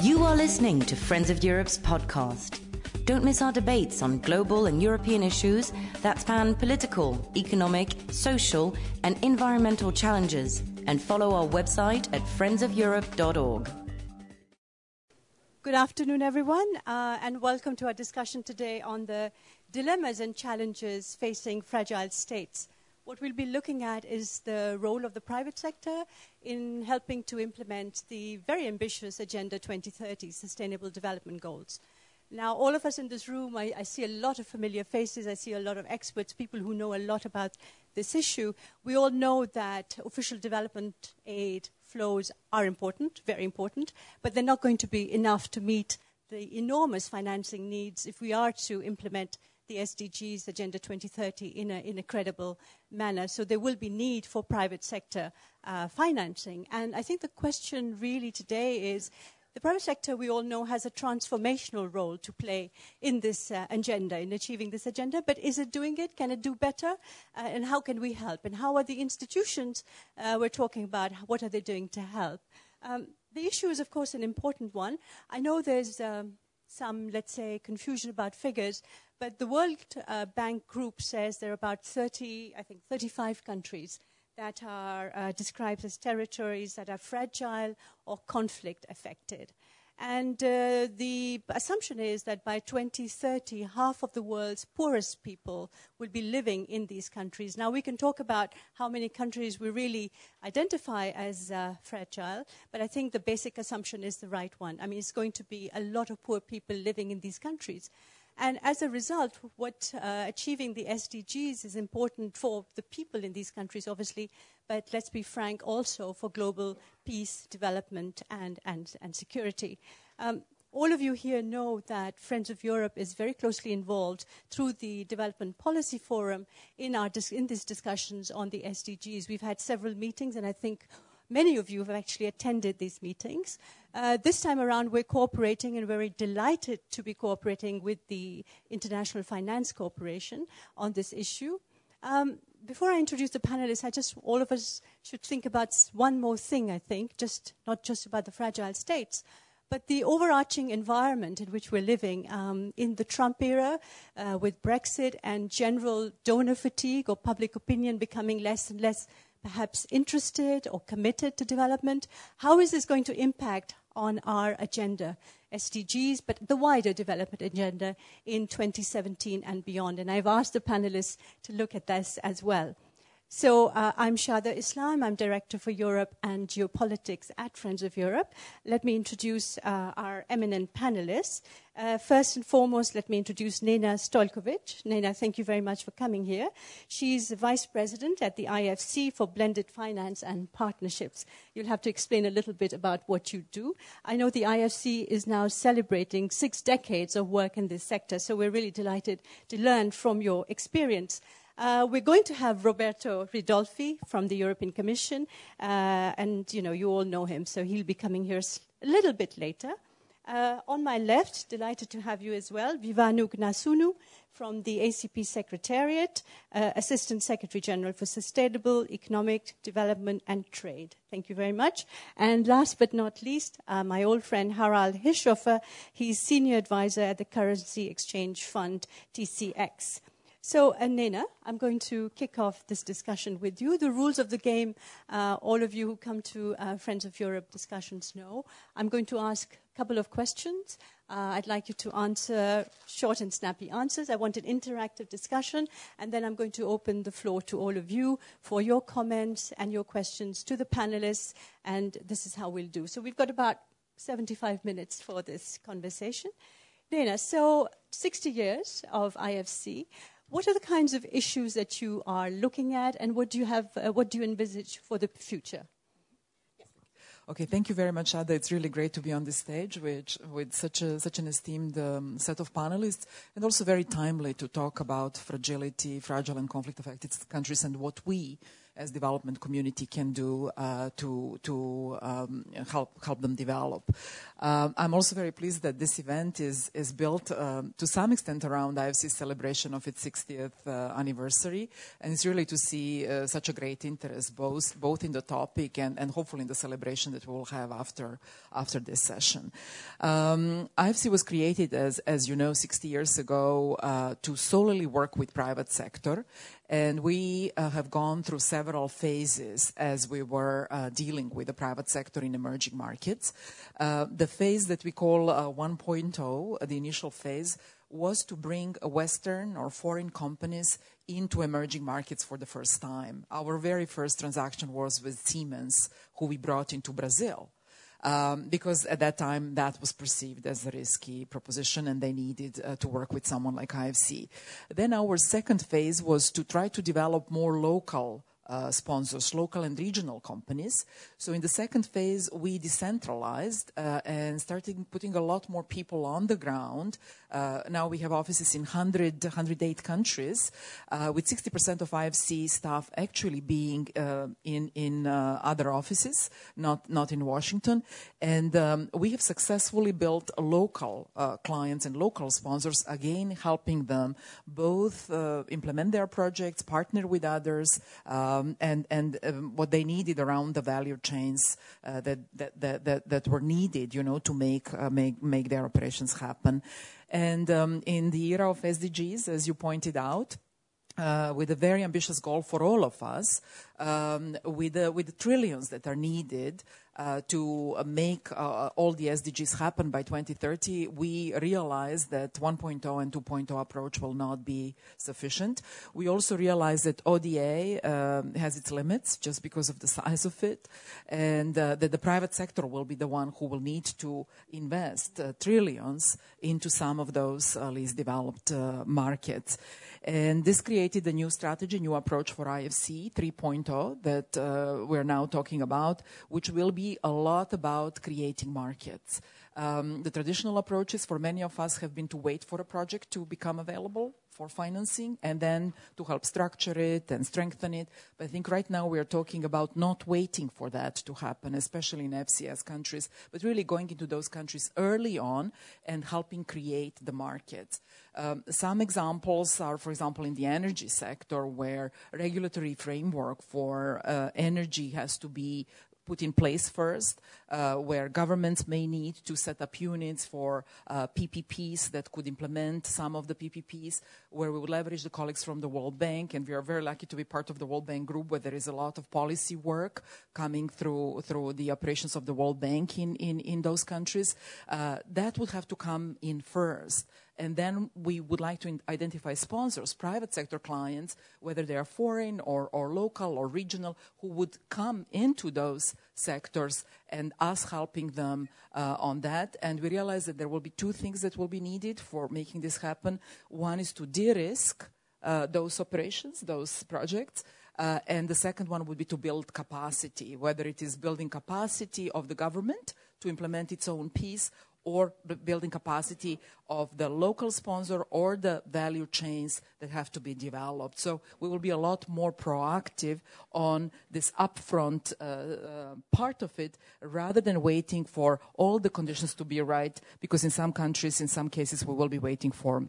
You are listening to Friends of Europe's podcast. Don't miss our debates on global and European issues that span political, economic, social, and environmental challenges. And follow our website at friendsofeurope.org. Good afternoon, everyone, uh, and welcome to our discussion today on the dilemmas and challenges facing fragile states. What we'll be looking at is the role of the private sector in helping to implement the very ambitious Agenda 2030 Sustainable Development Goals. Now, all of us in this room, I, I, see a lot of familiar faces. I see a lot of experts, people who know a lot about this issue. We all know that official development aid flows are important, very important, but they're not going to be enough to meet the enormous financing needs if we are to implement the SDGs Agenda 2030 in a, in a credible manner. So there will be need for private sector uh, financing. And I think the question really today is the private sector, we all know, has a transformational role to play in this uh, agenda, in achieving this agenda. But is it doing it? Can it do better? Uh, and how can we help? And how are the institutions uh, we're talking about, what are they doing to help? Um, the issue is, of course, an important one. I know there's um, some, let's say, confusion about figures, but the World uh, Bank Group says there are about 30, I think, 35 countries that are uh, described as territories that are fragile or conflict affected. And uh, the assumption is that by 2030, half of the world's poorest people will be living in these countries. Now, we can talk about how many countries we really identify as uh, fragile, but I think the basic assumption is the right one. I mean, it's going to be a lot of poor people living in these countries. And as a result, what uh, achieving the SDGs is important for the people in these countries, obviously, but let's be frank, also for global peace, development, and, and, and security. Um, all of you here know that Friends of Europe is very closely involved through the Development Policy Forum in, our in these discussions on the SDGs. We've had several meetings, and I think many of you have actually attended these meetings. Uh, this time around, we're cooperating and very delighted to be cooperating with the International Finance Corporation on this issue. Um, before I introduce the panelists, I just, all of us should think about one more thing, I think, just not just about the fragile states, but the overarching environment in which we're living um, in the Trump era, uh, with Brexit and general donor fatigue or public opinion becoming less and less perhaps interested or committed to development? How is this going to impact on our agenda, SDGs, but the wider development agenda in 2017 and beyond? And I've asked the panelists to look at this as well. So uh, I'm Shada Islam. I'm Director for Europe and Geopolitics at Friends of Europe. Let me introduce uh, our eminent panelists. Uh, first and foremost, let me introduce Nena Stojkovic. Nena, thank you very much for coming here. She's Vice President at the IFC for Blended Finance and Partnerships. You'll have to explain a little bit about what you do. I know the IFC is now celebrating six decades of work in this sector, so we're really delighted to learn from your experience. Uh, we're going to have Roberto Ridolfi from the European Commission, uh, and you know you all know him, so he'll be coming here a little bit later. Uh, on my left, delighted to have you as well, Viwanou Gnassounou from the ACP Secretariat, uh, Assistant Secretary General for Sustainable Economic Development and Trade. Thank you very much. And last but not least, uh, my old friend Harald Hirschhofer. He's Senior Advisor at the Currency Exchange Fund, TCX. So, Nena, I'm going to kick off this discussion with you. The rules of the game, uh, all of you who come to uh, Friends of Europe discussions know. I'm going to ask a couple of questions. Uh, I'd like you to answer short and snappy answers. I want an interactive discussion, and then I'm going to open the floor to all of you for your comments and your questions to the panelists, and this is how we'll do. So, we've got about 75 minutes for this conversation. Nena, so 60 years of IFC. What are the kinds of issues that you are looking at, and what do you have? Uh, what do you envisage for the future? Okay, thank you very much, Ada. It's really great to be on this stage with, with such, a, such an esteemed um, set of panelists, and also very timely to talk about fragility, fragile and conflict-affected countries, and what we, as development community, can do uh, to to um, help help them develop. Um, I'm also very pleased that this event is, is built um, to some extent around IFC's celebration of its 60th uh, anniversary. And it's really to see uh, such a great interest, both, both in the topic and, and hopefully in the celebration that we will have after, after this session. Um, IFC was created, as, as you know, 60 years ago uh, to solely work with private sector and we uh, have gone through several phases as we were uh, dealing with the private sector in emerging markets. Uh, the phase that we call uh, 1.0, the initial phase, was to bring Western or foreign companies into emerging markets for the first time. Our very first transaction was with Siemens, who we brought into Brazil um, because at that time that was perceived as a risky proposition and they needed uh, to work with someone like IFC. Then our second phase was to try to develop more local uh, sponsors, local and regional companies. So in the second phase, we decentralized uh, and started putting a lot more people on the ground. Uh, now we have offices in 100, 108 countries, uh, with 60% of IFC staff actually being uh, in in uh, other offices, not not in Washington. And um, we have successfully built local clients and local sponsors, again helping them both implement their projects, partner with others um, and and um, what they needed around the value chains uh, that, that, that that were needed, you know, to make uh, make make their operations happen. And um, in the era of SDGs, as you pointed out. Uh, with a very ambitious goal for all of us, um, with, the, with the trillions that are needed uh, to make uh, all the SDGs happen by 2030, we realize that 1.0 and 2.0 approach will not be sufficient. We also realize that ODA um, has its limits just because of the size of it, and uh, that the private sector will be the one who will need to invest uh, trillions into some of those uh, least developed uh, markets. And this created a new strategy, new approach for IFC 3.0 that uh, we're now talking about, which will be a lot about creating markets. Um, the traditional approaches for many of us have been to wait for a project to become available for financing and then to help structure it and strengthen it. But I think right now we are talking about not waiting for that to happen, especially in FCS countries, but really going into those countries early on and helping create the markets. Um, some examples are, for example, in the energy sector, where regulatory framework for uh, energy has to be put in place first, uh, where governments may need to set up units for uh, PPPs that could implement some of the PPPs, where we would leverage the colleagues from the World Bank, and we are very lucky to be part of the World Bank group, where there is a lot of policy work coming through through the operations of the World Bank in in, in those countries. Uh, that would have to come in first. And then we would like to identify sponsors, private sector clients, whether they are foreign or, or local or regional, who would come into those sectors and us helping them uh, on that. And we realize that there will be two things that will be needed for making this happen. One is to de-risk uh, those operations, those projects. Uh, and the second one would be to build capacity, whether it is building capacity of the government to implement its own piece or building capacity of the local sponsor or the value chains that have to be developed. So we will be a lot more proactive on this upfront uh, uh, part of it rather than waiting for all the conditions to be right because in some countries, in some cases, we will be waiting for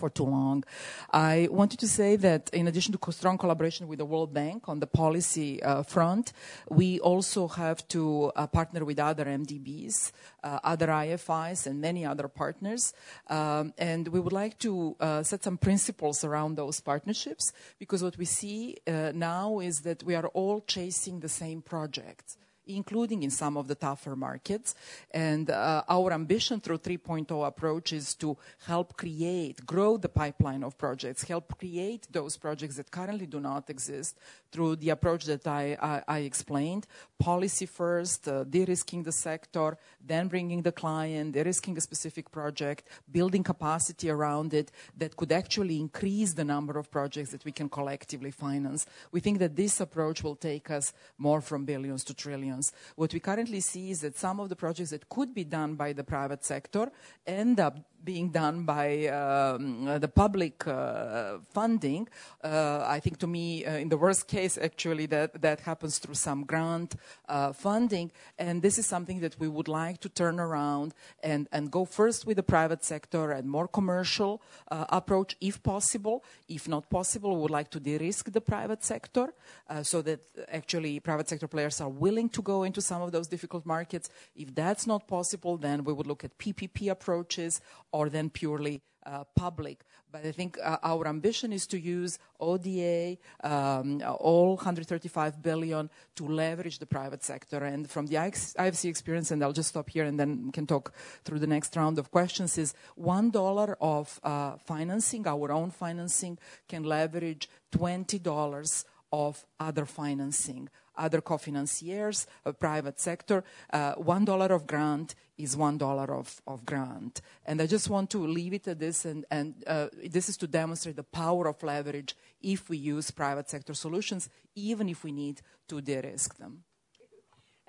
for too long. I wanted to say that in addition to strong collaboration with the World Bank on the policy uh, front, we also have to uh, partner with other MDBs, uh, other IFIs, and many other partners. Um, and we would like to uh, set some principles around those partnerships because what we see uh, now is that we are all chasing the same projects including in some of the tougher markets. And uh, our ambition through 3.0 approach is to help create, grow the pipeline of projects, help create those projects that currently do not exist through the approach that I, I, I explained. Policy first, uh, de-risking the sector, then bringing the client, de-risking a specific project, building capacity around it that could actually increase the number of projects that we can collectively finance. We think that this approach will take us more from billions to trillions billions. What we currently see is that some of the projects that could be done by the private sector end up being done by um, the public uh, funding. Uh, I think to me, uh, in the worst case, actually, that, that happens through some grant uh, funding. And this is something that we would like to turn around and, and go first with the private sector and more commercial uh, approach if possible. If not possible, we would like to de-risk the private sector uh, so that actually private sector players are willing to go into some of those difficult markets. If that's not possible, then we would look at PPP approaches or then purely uh, public. But I think uh, our ambition is to use ODA, um, all 135 billion, to leverage the private sector. And from the IFC experience, and I'll just stop here and then can talk through the next round of questions, is one dollar of uh, financing, our own financing, can leverage $20 of other financing other co-financiers, private sector. Uh, one dollar of grant is one dollar of, of grant. And I just want to leave it at this, and, and uh, this is to demonstrate the power of leverage if we use private sector solutions, even if we need to de-risk them.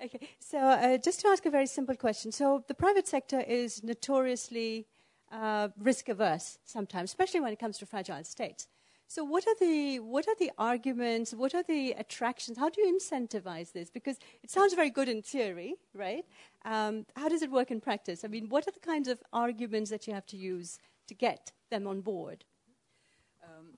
Okay, so uh, just to ask a very simple question. So the private sector is notoriously uh, risk averse sometimes, especially when it comes to fragile states. So what are the what are the arguments? What are the attractions? How do you incentivize this? Because it sounds very good in theory, right? Um, how does it work in practice? I mean, what are the kinds of arguments that you have to use to get them on board?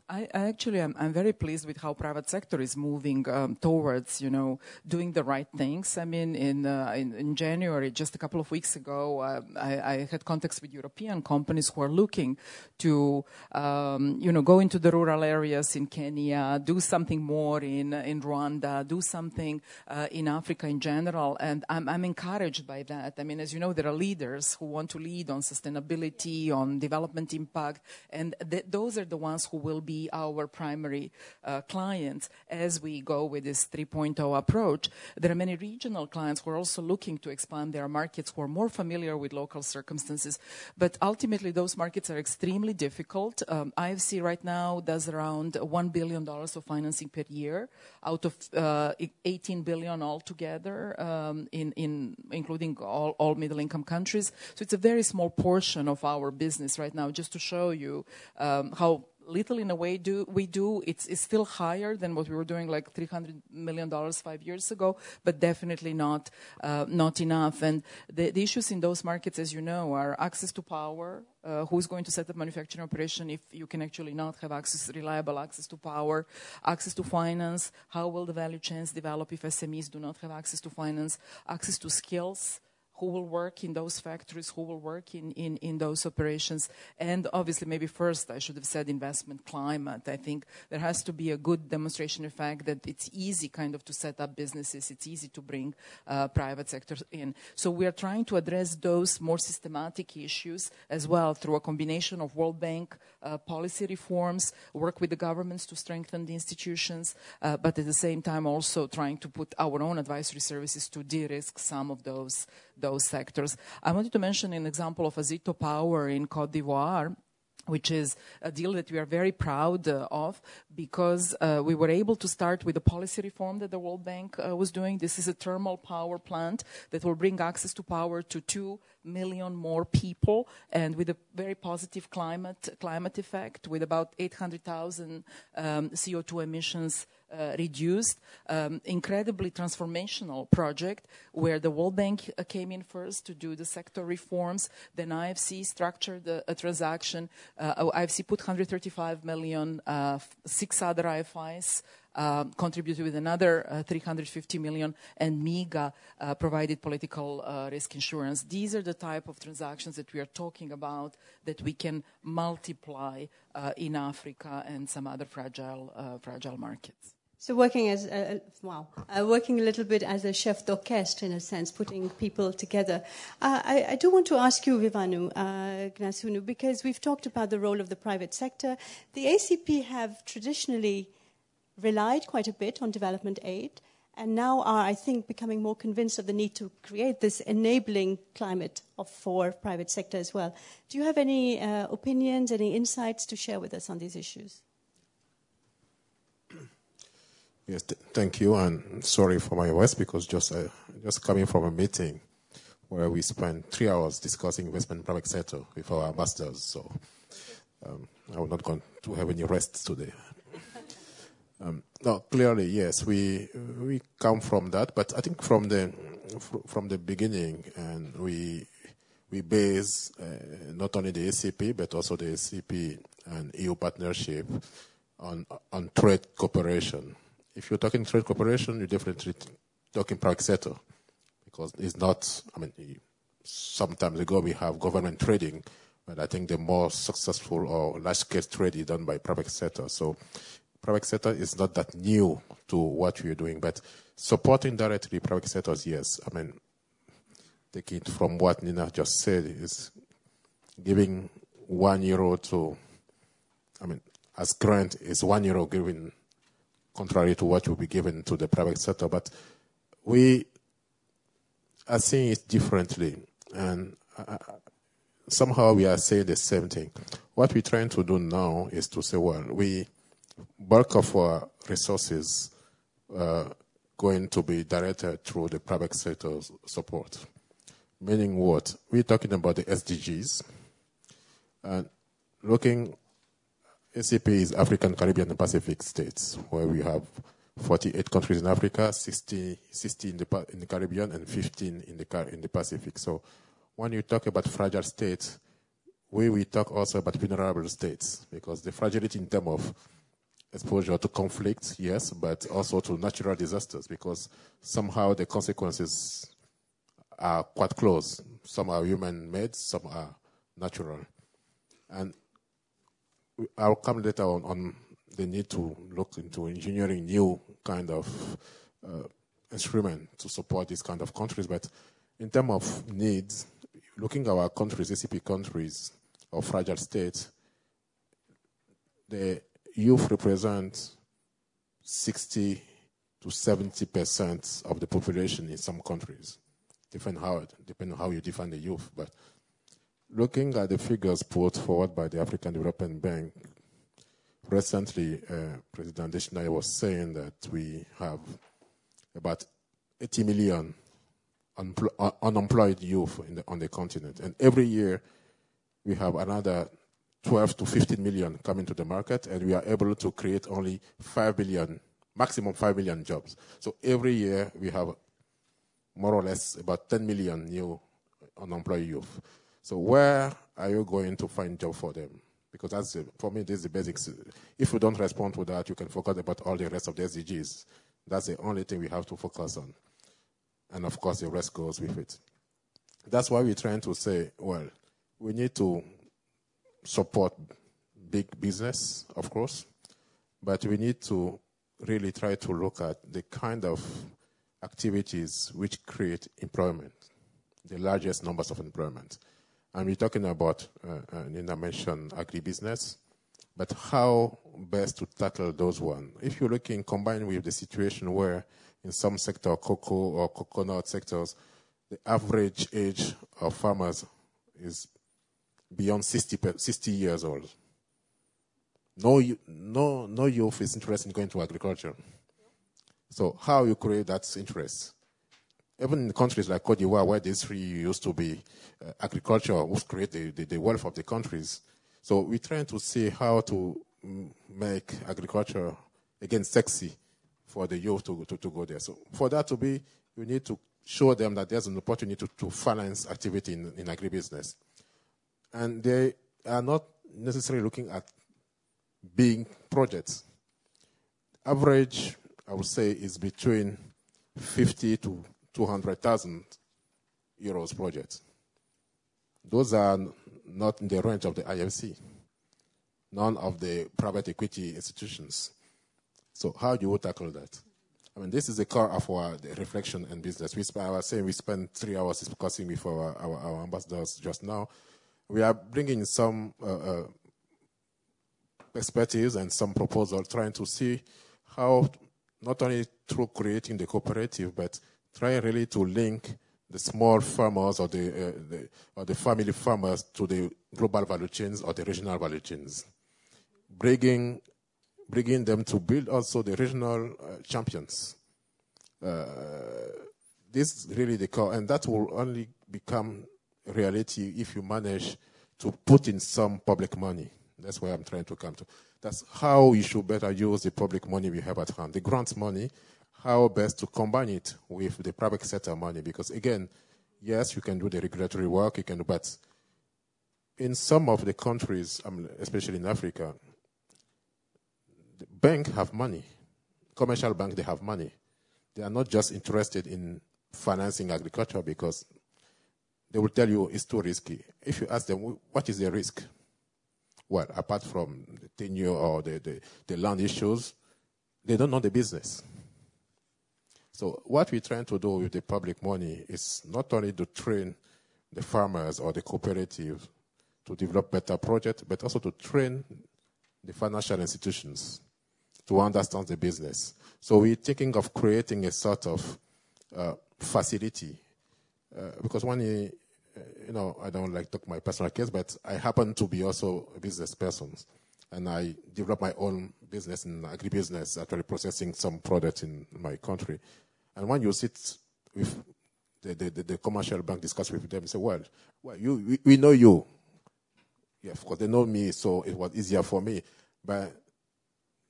I, I actually am I'm very pleased with how private sector is moving um, towards you know doing the right things. I mean, in, uh, in, in January, just a couple of weeks ago, uh, I, I, had contacts with European companies who are looking to um, you know go into the rural areas in Kenya, do something more in in Rwanda, do something uh, in Africa in general, and I'm, I'm encouraged by that. I mean, as you know, there are leaders who want to lead on sustainability, on development impact, and th- those are the ones who will be be our primary uh, clients as we go with this 3.0 approach. There are many regional clients who are also looking to expand their markets, who are more familiar with local circumstances. But ultimately, those markets are extremely difficult. Um, IFC right now does around $1 billion of financing per year out of uh, 18 billion altogether, um, in, in, including all, all middle income countries. So it's a very small portion of our business right now, just to show you um, how little in a way do we do. It's, it's still higher than what we were doing like 300 million dollars five years ago but definitely not uh, not enough. And the, the, issues in those markets as you know are access to power uh, who's going to set up manufacturing operation if you can actually not have access reliable access to power access to finance? How will the value chains develop if smes do not have access to finance? Access to skills who will work in those factories, who will work in, in, in those operations. And obviously, maybe first I should have said investment climate. I think there has to be a good demonstration of fact that it's easy kind of to set up businesses. It's easy to bring uh, private sectors in. So we are trying to address those more systematic issues as well through a combination of World Bank policy reforms, work with the governments to strengthen the institutions, uh, but at the same time also trying to put our own advisory services to de-risk some of those those sectors. I wanted to mention an example of Azito Power in Cote d'Ivoire which is a deal that we are very proud uh, of because uh, we were able to start with the policy reform that the World Bank uh, was doing. This is a thermal power plant that will bring access to power to 2 million more people and with a very positive climate, climate effect with about 800,000 um, CO2 emissions reduced. Um, incredibly transformational project where the World Bank uh, came in first to do the sector reforms. Then IFC structured a, a transaction. Uh, IFC put 135 million, uh, six other IFIs. Uh, contributed with another uh, 350 million, and MIGA uh, provided political uh, risk insurance. These are the type of transactions that we are talking about that we can multiply in Africa and some other fragile, fragile markets. So working as a, wow, uh, working a little bit as a chef d'orchestre in a sense, putting people together. Uh, I, I, do want to ask you, Viwanou uh, Gnassounou, because we've talked about the role of the private sector. The ACP have traditionally relied quite a bit on development aid, and now are, I think, becoming more convinced of the need to create this enabling climate of, for private sector as well. Do you have any uh, opinions, any insights to share with us on these issues? Yes, th- thank you, and sorry for my voice because just uh, just coming from a meeting where we spent three hours discussing investment private sector with our ambassadors. So um, I will not going to have any rest today. Um, clearly, yes, we we come from that, but I think from the from the beginning, and we we base uh, not only the ACP but also the ACP and EU partnership on on trade cooperation. If you're talking trade cooperation, you're definitely talking private sector because it's not. I mean, sometimes ago we have government trading, but I think the more successful or large-scale trade is done by private sector. So private sector is not that new to what we're doing, but supporting directly private sectors, yes. I mean, taking it from what Nina just said is giving one euro to, I mean, as grant is one euro given contrary to what will be given to the private sector, but we are seeing it differently. And uh, somehow we are saying the same thing. What we're trying to do now is to say, well, we bulk of our resources uh, going to be directed through the private sector support. Meaning what? We're talking about the SDGs. And looking, ACP is African, Caribbean, and Pacific states, where we have 48 countries in Africa, 60, 60 in, the, in the Caribbean, and 15 in the, in the Pacific. So when you talk about fragile states, we, we talk also about vulnerable states, because the fragility in terms of exposure to conflict, yes, but also to natural disasters because somehow the consequences are quite close. Some are human made, some are natural. And I'll come later on, on the need to look into engineering new kind of uh, instrument to support these kind of countries. But in terms of needs, looking at our countries, ACP countries, or fragile states, the youth represent 60 to 70 percent of the population in some countries. Depending how, depending on how you define the youth. But looking at the figures put forward by the African Development Bank, recently uh, President Adesina was saying that we have about 80 million unemployed youth the, on the continent. And every year we have another 12 to 15 million coming to the market, and we are able to create only 5 billion, maximum 5 million jobs. So every year we have more or less about 10 million new unemployed youth. So where are you going to find job for them? Because that's for me, this is the basics. If you don't respond to that, you can forget about all the rest of the SDGs. That's the only thing we have to focus on. And of course, the rest goes with it. That's why we're trying to say, well, we need to support big business, of course, but we need to really try to look at the kind of activities which create employment, the largest numbers of employment. And we're talking about, uh, uh, Nina mentioned agribusiness, but how best to tackle those ones? If you're looking combined with the situation where in some sector, cocoa or coconut sectors, the average age of farmers is beyond 60, 60 years old. No, no, no youth is interested in going to agriculture. So how you create that interest? Even in countries like Cote d'Ivoire, where this three used to be uh, agriculture, was create the, the, the, wealth of the countries. So we're trying to see how to make agriculture again sexy for the youth to, to, to go there. So for that to be, you need to show them that there's an opportunity to, to finance activity in, in agribusiness and they are not necessarily looking at big projects. Average, I would say, is between 50 to 200,000 euros projects. Those are not in the range of the IFC, none of the private equity institutions. So how do you tackle that? I mean, this is the core of our reflection and business. We I was saying we spent three hours discussing with our, our, our ambassadors just now we are bringing some uh, uh, perspectives and some proposals, trying to see how not only through creating the cooperative, but trying really to link the small farmers or the, uh, the, or the family farmers to the global value chains or the regional value chains, bringing bringing them to build also the regional uh, champions. Uh, this is really the core, and that will only become reality if you manage to put in some public money. That's where I'm trying to come to. That's how you should better use the public money we have at hand. The grant money, how best to combine it with the private sector money. Because again, yes, you can do the regulatory work, you can, but in some of the countries, especially in Africa, the bank have money. Commercial bank, they have money. They are not just interested in financing agriculture because they will tell you oh, it's too risky. If you ask them, what is the risk? Well, apart from the tenure or the, the, the land issues, they don't know the business. So what we're trying to do with the public money is not only to train the farmers or the cooperatives to develop better projects, but also to train the financial institutions to understand the business. So we're thinking of creating a sort of uh, facility uh, because when you, uh, you know, I don't like talk my personal case, but I happen to be also a business person, and I develop my own business in agribusiness, actually processing some products in my country. And when you sit with the, the, the commercial bank, discuss with them, say, well, well, you, we, we know you. Yeah, of course, they know me, so it was easier for me. But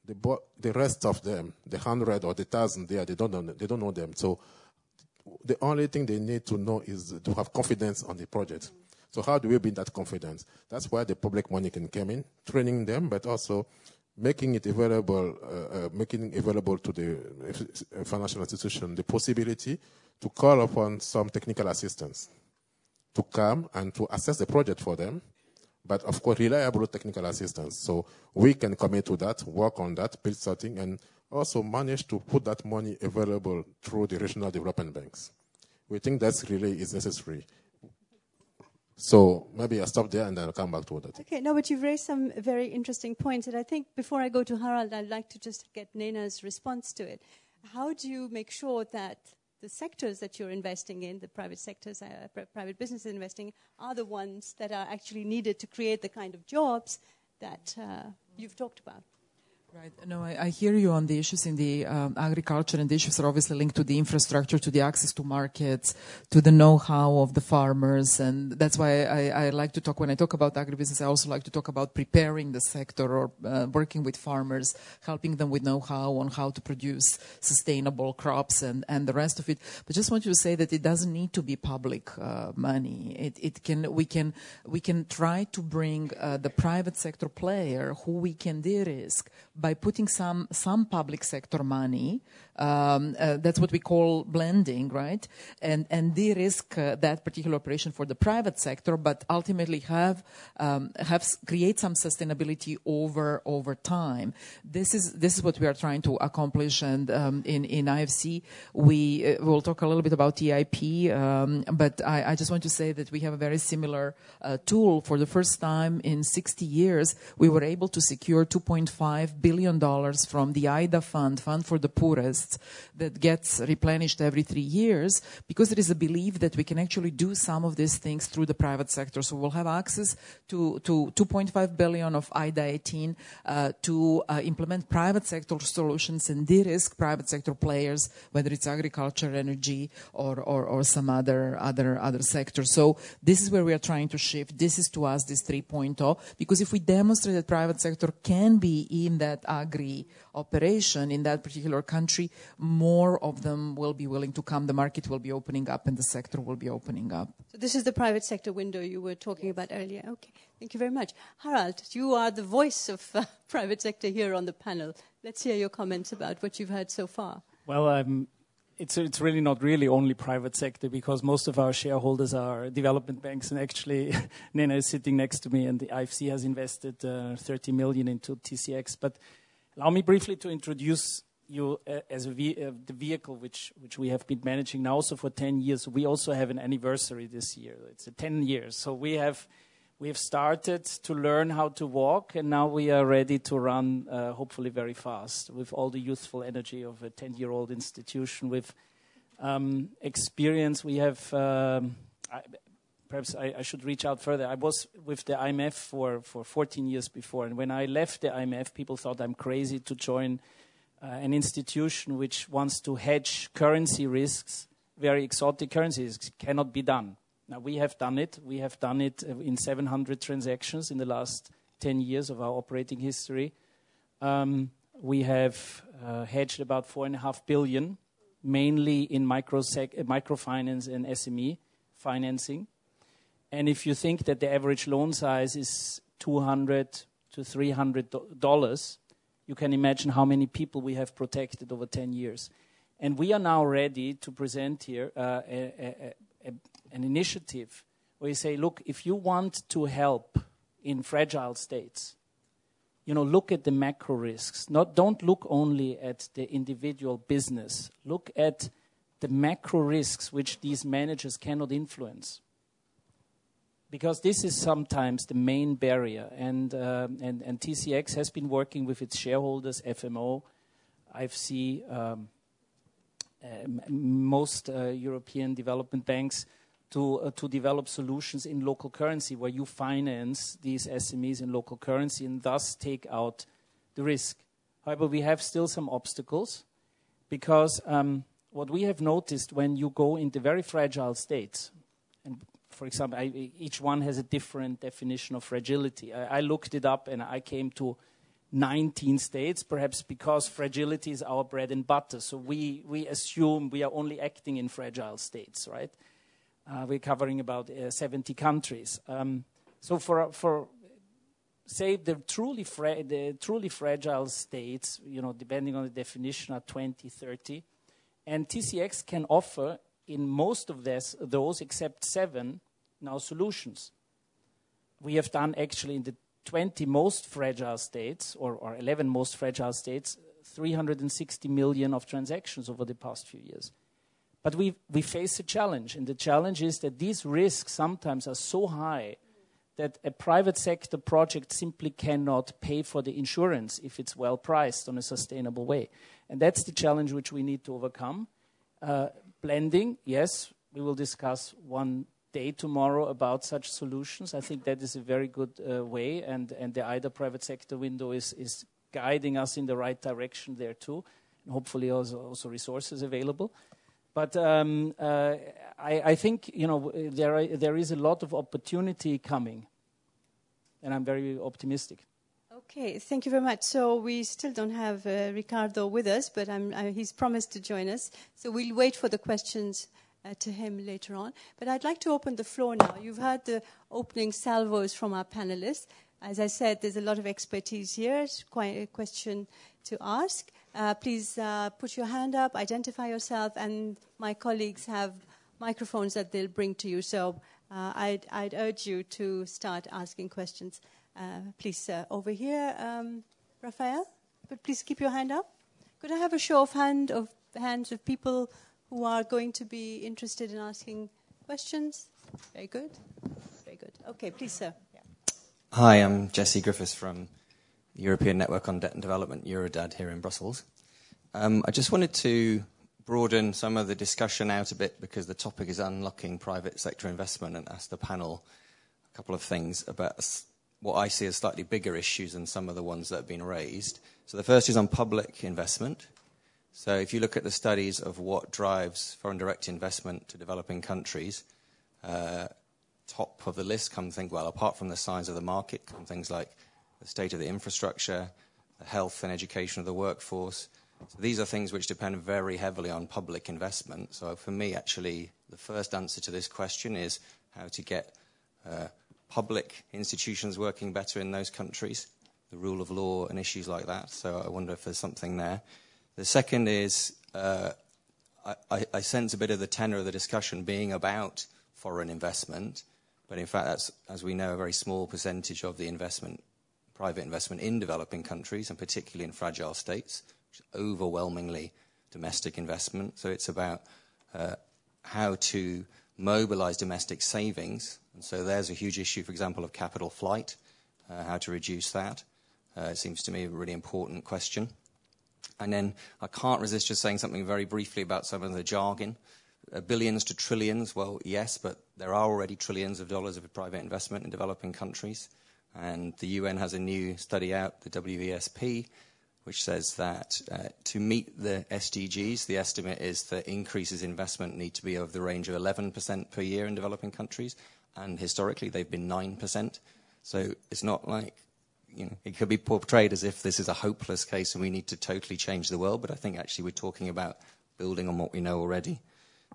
the, the rest of them, the hundred or the thousand there, they don't know, they don't know them. So the only thing they need to know is to have confidence on the project. So how do we build that confidence? That's where the public money can come in, training them, but also making it available, uh, uh, making available to the uh, financial institution the possibility to call upon some technical assistance to come and to assess the project for them, but of course reliable technical assistance. So we can commit to that, work on that, build something, and also manage to put that money available through the regional development banks. We think that's really is necessary. So maybe I'll stop there and then I'll come back to that. Okay, no, but you've raised some very interesting points. And I think before I go to Harald, I'd like to just get Nena's response to it. How do you make sure that the sectors that you're investing in, the private sectors, uh, private businesses investing, are the ones that are actually needed to create the kind of jobs that uh, you've talked about? Right. No, I, I, hear you on the issues in the um, agriculture, and the issues are obviously linked to the infrastructure, to the access to markets, to the know-how of the farmers, and that's why I, I, like to talk. When I talk about agribusiness, I also like to talk about preparing the sector or uh, working with farmers, helping them with know-how on how to produce sustainable crops and, and the rest of it. But just want you to say that it doesn't need to be public uh, money. It, it can we can we can try to bring uh, the private sector player who we can de-risk by putting some some public sector money. Um, uh, that's what we call blending, right? And and de-risk uh, that particular operation for the private sector, but ultimately have um, have create some sustainability over over time. This is this is what we are trying to accomplish. And um, in in IFC, we uh, will talk a little bit about EIP, um, but I, I, just want to say that we have a very similar uh, tool. For the first time in 60 years, we were able to secure 2.5 billion billion dollars from the IDA fund, Fund for the Poorest, that gets replenished every three years, because there is a belief that we can actually do some of these things through the private sector. So we'll have access to, to 2.5 billion of IDA 18 uh, to uh, implement private sector solutions and de-risk private sector players, whether it's agriculture, energy, or, or, or some other, other, other sector. So this is where we are trying to shift. This is to us this 3.0, because if we demonstrate that private sector can be in that agri operation in that particular country, more of them will be willing to come. The market will be opening up and the sector will be opening up. So this is the private sector window you were talking about earlier. Okay, thank you very much. Harald, you are the voice of uh, private sector here on the panel. Let's hear your comments about what you've heard so far. Well, um, it's it's really not really only private sector because most of our shareholders are development banks, and actually, Nena is sitting next to me, and the IFC has invested uh, 30 million into TCX. But Allow me briefly to introduce you uh, as ve uh, the vehicle which, which we have been managing now also for 10 years. We also have an anniversary this year. It's a 10 years. So we have, we have started to learn how to walk, and now we are ready to run, uh, hopefully very fast, with all the youthful energy of a 10 year old institution with um, experience. We have um, perhaps I, I, should reach out further. I was with the IMF for, for 14 years before, and when I left the IMF, people thought I'm crazy to join uh, an institution which wants to hedge currency risks, very exotic currencies. Cannot be done. Now, we have done it. We have done it uh, in 700 transactions in the last 10 years of our operating history. Um, we have uh, hedged about 4.5 billion, mainly in micro sec- uh, microfinance and SME financing. And if you think that the average loan size is 200 to 300 dollars, you can imagine how many people we have protected over 10 years. And we are now ready to present here uh, a, a, a, an initiative where you say, look, if you want to help in fragile states, you know, look at the macro risks. Not, don't look only at the individual business. Look at the macro risks which these managers cannot influence. Because this is sometimes the main barrier. And, uh, and, and TCX has been working with its shareholders, FMO, IFC, um, uh, most uh, European development banks, to, uh, to develop solutions in local currency where you finance these SMEs in local currency and thus take out the risk. However, we have still some obstacles because um, what we have noticed when you go into very fragile states, and for example, I, each one has a different definition of fragility. I, I looked it up and I came to 19 states, perhaps because fragility is our bread and butter. So we, we assume we are only acting in fragile states, right? Uh, we're covering about uh, 70 countries. Um, so for, for say the truly, the truly fragile states, you know, depending on the definition, are 20, 30. And TCX can offer in most of this, those, except seven, now solutions. We have done actually in the 20 most fragile states, or, or 11 most fragile states, 360 million of transactions over the past few years. But we, we face a challenge, and the challenge is that these risks sometimes are so high that a private sector project simply cannot pay for the insurance if it's well priced on a sustainable way. And that's the challenge which we need to overcome. Uh, blending, yes, we will discuss one day tomorrow about such solutions. I think that is a very good uh, way, and, and the IDA private sector window is, is guiding us in the right direction there too, and hopefully also, also resources available. But um, uh, I, I, think you know there are, there is a lot of opportunity coming, and I'm very optimistic. Okay, thank you very much. So we still don't have uh, Ricardo with us, but uh, he's promised to join us. So we'll wait for the questions uh, to him later on. But I'd like to open the floor now. You've heard the opening salvos from our panelists. As I said, there's a lot of expertise here. It's quite a question to ask. Uh, please uh, put your hand up, identify yourself, and my colleagues have microphones that they'll bring to you. So uh, I'd, I'd, urge you to start asking questions. Uh, please, over here, um, Raphael, but please keep your hand up. Could I have a show of hand of hands of people who are going to be interested in asking questions? Very good. Very good. Okay, please, sir. Hi, I'm Jesse Griffiths from European Network on Debt and Development, Eurodad, here in Brussels. Um, I just wanted to broaden some of the discussion out a bit because the topic is unlocking private sector investment and ask the panel a couple of things about what I see as slightly bigger issues than some of the ones that have been raised. So the first is on public investment. So if you look at the studies of what drives foreign direct investment to developing countries, uh, top of the list come things, well, apart from the size of the market, come things like the state of the infrastructure, the health and education of the workforce. So these are things which depend very heavily on public investment. So for me, actually, the first answer to this question is how to get uh, public institutions working better in those countries, the rule of law and issues like that. So I wonder if there's something there. The second is uh, I, I sense a bit of the tenor of the discussion being about foreign investment but in fact, that's, as we know, a very small percentage of the investment, private investment in developing countries, and particularly in fragile states, which is overwhelmingly domestic investment. So it's about uh, how to mobilize domestic savings. And so there's a huge issue, for example, of capital flight, uh, how to reduce that. Uh, it seems to me a really important question. And then I can't resist just saying something very briefly about some of the jargon uh, billions to trillions. Well, yes, but there are already trillions of dollars of private investment in developing countries. And the UN has a new study out, the WESP, which says that uh, to meet the SDGs, the estimate is that increases in investment need to be of the range of 11% per year in developing countries, and historically they've been 9%. So it's not like you know, it could be portrayed as if this is a hopeless case and we need to totally change the world, but I think actually we're talking about building on what we know already.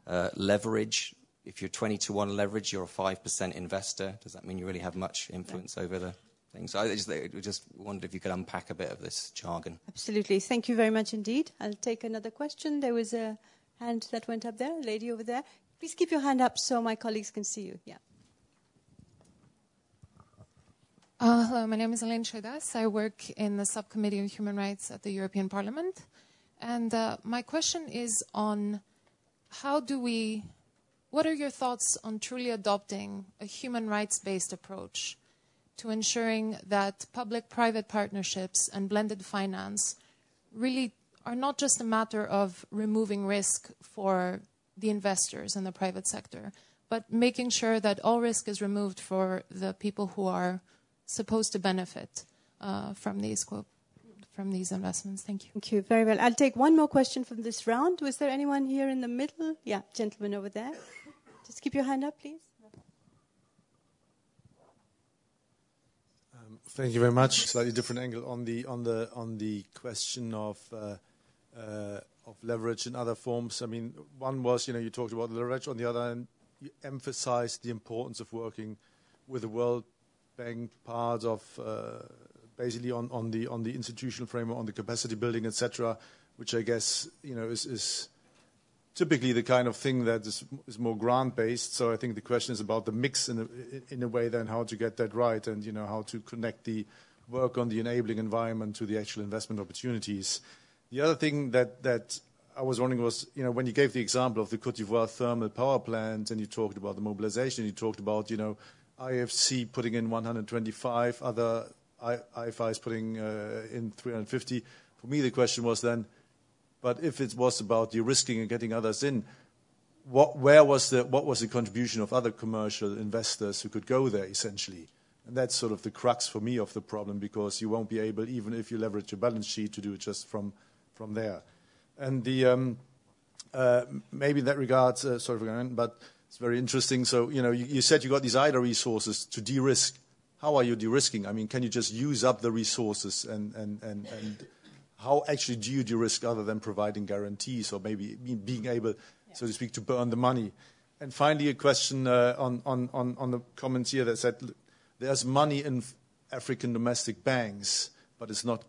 Uh, leverage, if you're 20 to 1 leverage, you're a 5% investor. Does that mean you really have much influence over the things. So I just, I just wondered if you could unpack a bit of this jargon. Absolutely. Thank you very much indeed. I'll take another question. There was a hand that went up there, a lady over there. Please keep your hand up so my colleagues can see you. Yeah. Uh, hello, my name is Elaine Shedas. I work in the Subcommittee on Human Rights at the European Parliament. And uh, my question is on how do we, what are your thoughts on truly adopting a human rights based approach to ensuring that public-private partnerships and blended finance really are not just a matter of removing risk for the investors in the private sector, but making sure that all risk is removed for the people who are supposed to benefit uh, from these from these investments. Thank you. Thank you very well. I'll take one more question from this round. Was there anyone here in the middle? Yeah, gentleman over there. Just keep your hand up, please. Thank you very much. Slightly different angle on the on the on the question of uh, uh, of leverage in other forms. I mean, one was you know you talked about leverage. On the other hand, you emphasized the importance of working with the World Bank part of uh, basically on, the on the institutional framework, on the capacity building, etc. Which I guess is, typically the kind of thing that is, more grant based. So I think the question is about the mix in a, way then how to get that right and how to connect the work on the enabling environment to the actual investment opportunities. The other thing that, I was wondering was, when you gave the example of the Cote d'Ivoire thermal power plant and you talked about the mobilization, you talked about, IFC putting in 125, other IFIs putting uh, in 350. For me, the question was then, but if it was about de-risking and getting others in, what, where was the, what was the contribution of other commercial investors who could go there, essentially? And that's sort of the crux for me of the problem because you won't be able, even if you leverage your balance sheet, to do it just from, from there. And the, um, uh, maybe in that regard, uh, sorry for going but it's very interesting. So, you know, you, you said you got these IDA resources to de-risk. How are you de-risking? I mean, can you just use up the resources and, and, and, and how actually do you de-risk other than providing guarantees or maybe being able, so to speak, to burn the money? And finally, a question uh, on, on, on, on the comments here that said there's money in African domestic banks, but it's not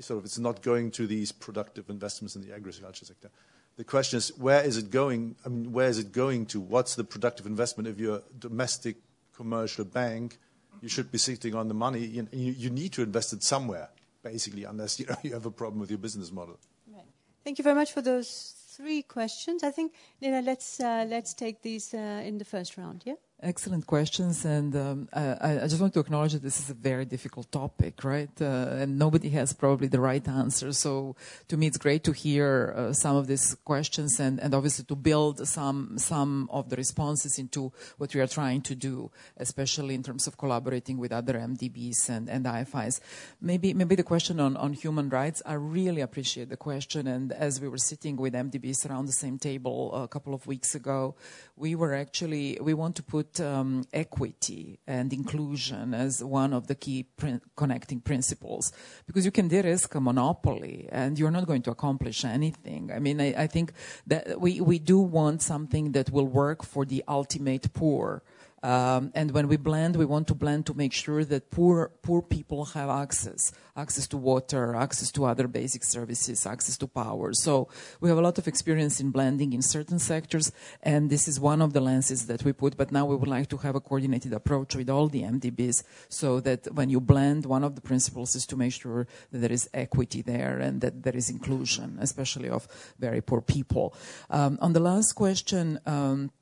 sort of it's not going to these productive investments in the agriculture sector. The question is, where is it going? I mean, where is it going to? What's the productive investment? If you're a domestic commercial bank, you should be sitting on the money. You, you need to invest it somewhere basically, unless you, know, you have a problem with your business model. Right. Thank you very much for those three questions. I think, Nina, let's, uh, let's take these uh, in the first round, yeah? Excellent questions, and um, I, I, just want to acknowledge that this is a very difficult topic, right? Uh, and nobody has probably the right answer. So, to me, it's great to hear uh, some of these questions, and, and obviously to build some some of the responses into what we are trying to do, especially in terms of collaborating with other MDBs and, and IFIs. Maybe maybe the question on, on human rights. I really appreciate the question, and as we were sitting with MDBs around the same table a couple of weeks ago, we were actually we want to put put um, equity and inclusion as one of the key prin- connecting principles because you can de-risk a monopoly and you're not going to accomplish anything. I mean, I, I think that we, we do want something that will work for the ultimate poor. Um, and when we blend, we want to blend to make sure that poor poor people have access, access to water, access to other basic services, access to power. So we have a lot of experience in blending in certain sectors, and this is one of the lenses that we put. But now we would like to have a coordinated approach with all the MDBs, so that when you blend, one of the principles is to make sure that there is equity there and that there is inclusion, especially of very poor people. Um, on the last question. Um,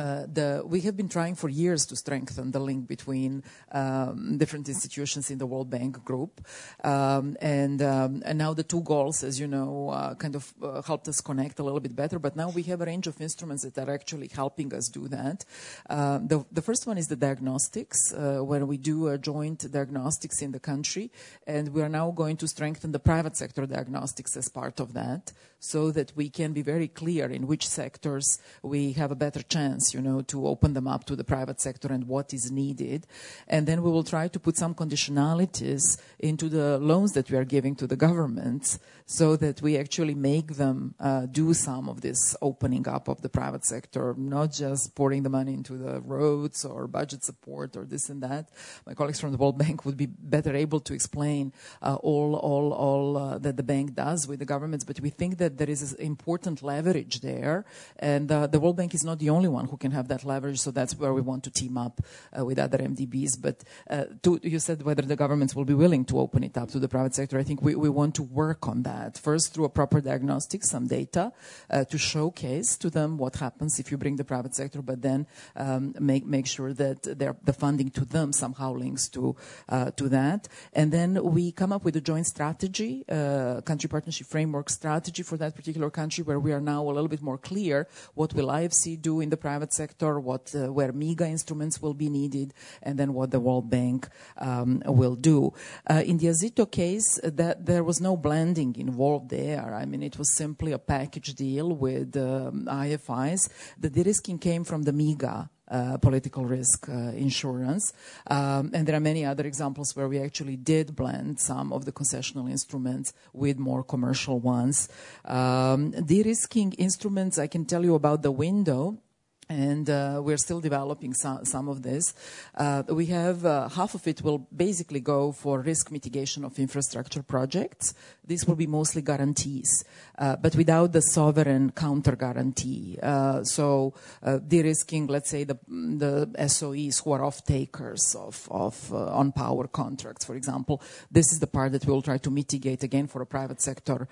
uh, the, we have been trying for years to strengthen the link between um, different institutions in the World Bank group, um, and um, and now the two goals, as you know, uh, kind of uh, helped us connect a little bit better. But now we have a range of instruments that are actually helping us do that. Uh, the the first one is the diagnostics, uh, where we do a joint diagnostics in the country, and we are now going to strengthen the private sector diagnostics as part of that, so that we can be very clear in which sectors we have a better chance you know, to open them up to the private sector and what is needed. And then we will try to put some conditionalities into the loans that we are giving to the governments so that we actually make them uh, do some of this opening up of the private sector, not just pouring the money into the roads or budget support or this and that. My colleagues from the World Bank would be better able to explain uh, all, all, all uh, that the bank does with the governments, but we think that there is important leverage there, and uh, the World Bank is not the only one who can have that leverage. So that's where we want to team up uh, with other MDBs. But uh, to, you said whether the governments will be willing to open it up to the private sector. I think we, we want to work on that that. First, through a proper diagnostic, some data uh, to showcase to them what happens if you bring the private sector, but then um, make make sure that the funding to them somehow links to uh, to that. And then we come up with a joint strategy, country partnership framework strategy for that particular country, where we are now a little bit more clear what will IFC do in the private sector, what uh, where MIGA instruments will be needed, and then what the World Bank um, will do. Uh, in the Azito case, that there was no blending involved there. I mean, it was simply a package deal with um, IFIs. The de-risking came from the MIGA. Uh, political risk uh, insurance. Um, and there are many other examples where we actually did blend some of the concessional instruments with more commercial ones. Um, de-risking instruments, I can tell you about the window and uh, we're still developing some, some of this. Uh, we have uh, half of it will basically go for risk mitigation of infrastructure projects. This will be mostly guarantees, uh, but without the sovereign counter guarantee. Uh, so uh, de-risking, let's say, the, the SOEs who are off takers of, of on power contracts, for example. This is the part that we'll try to mitigate again for a private sector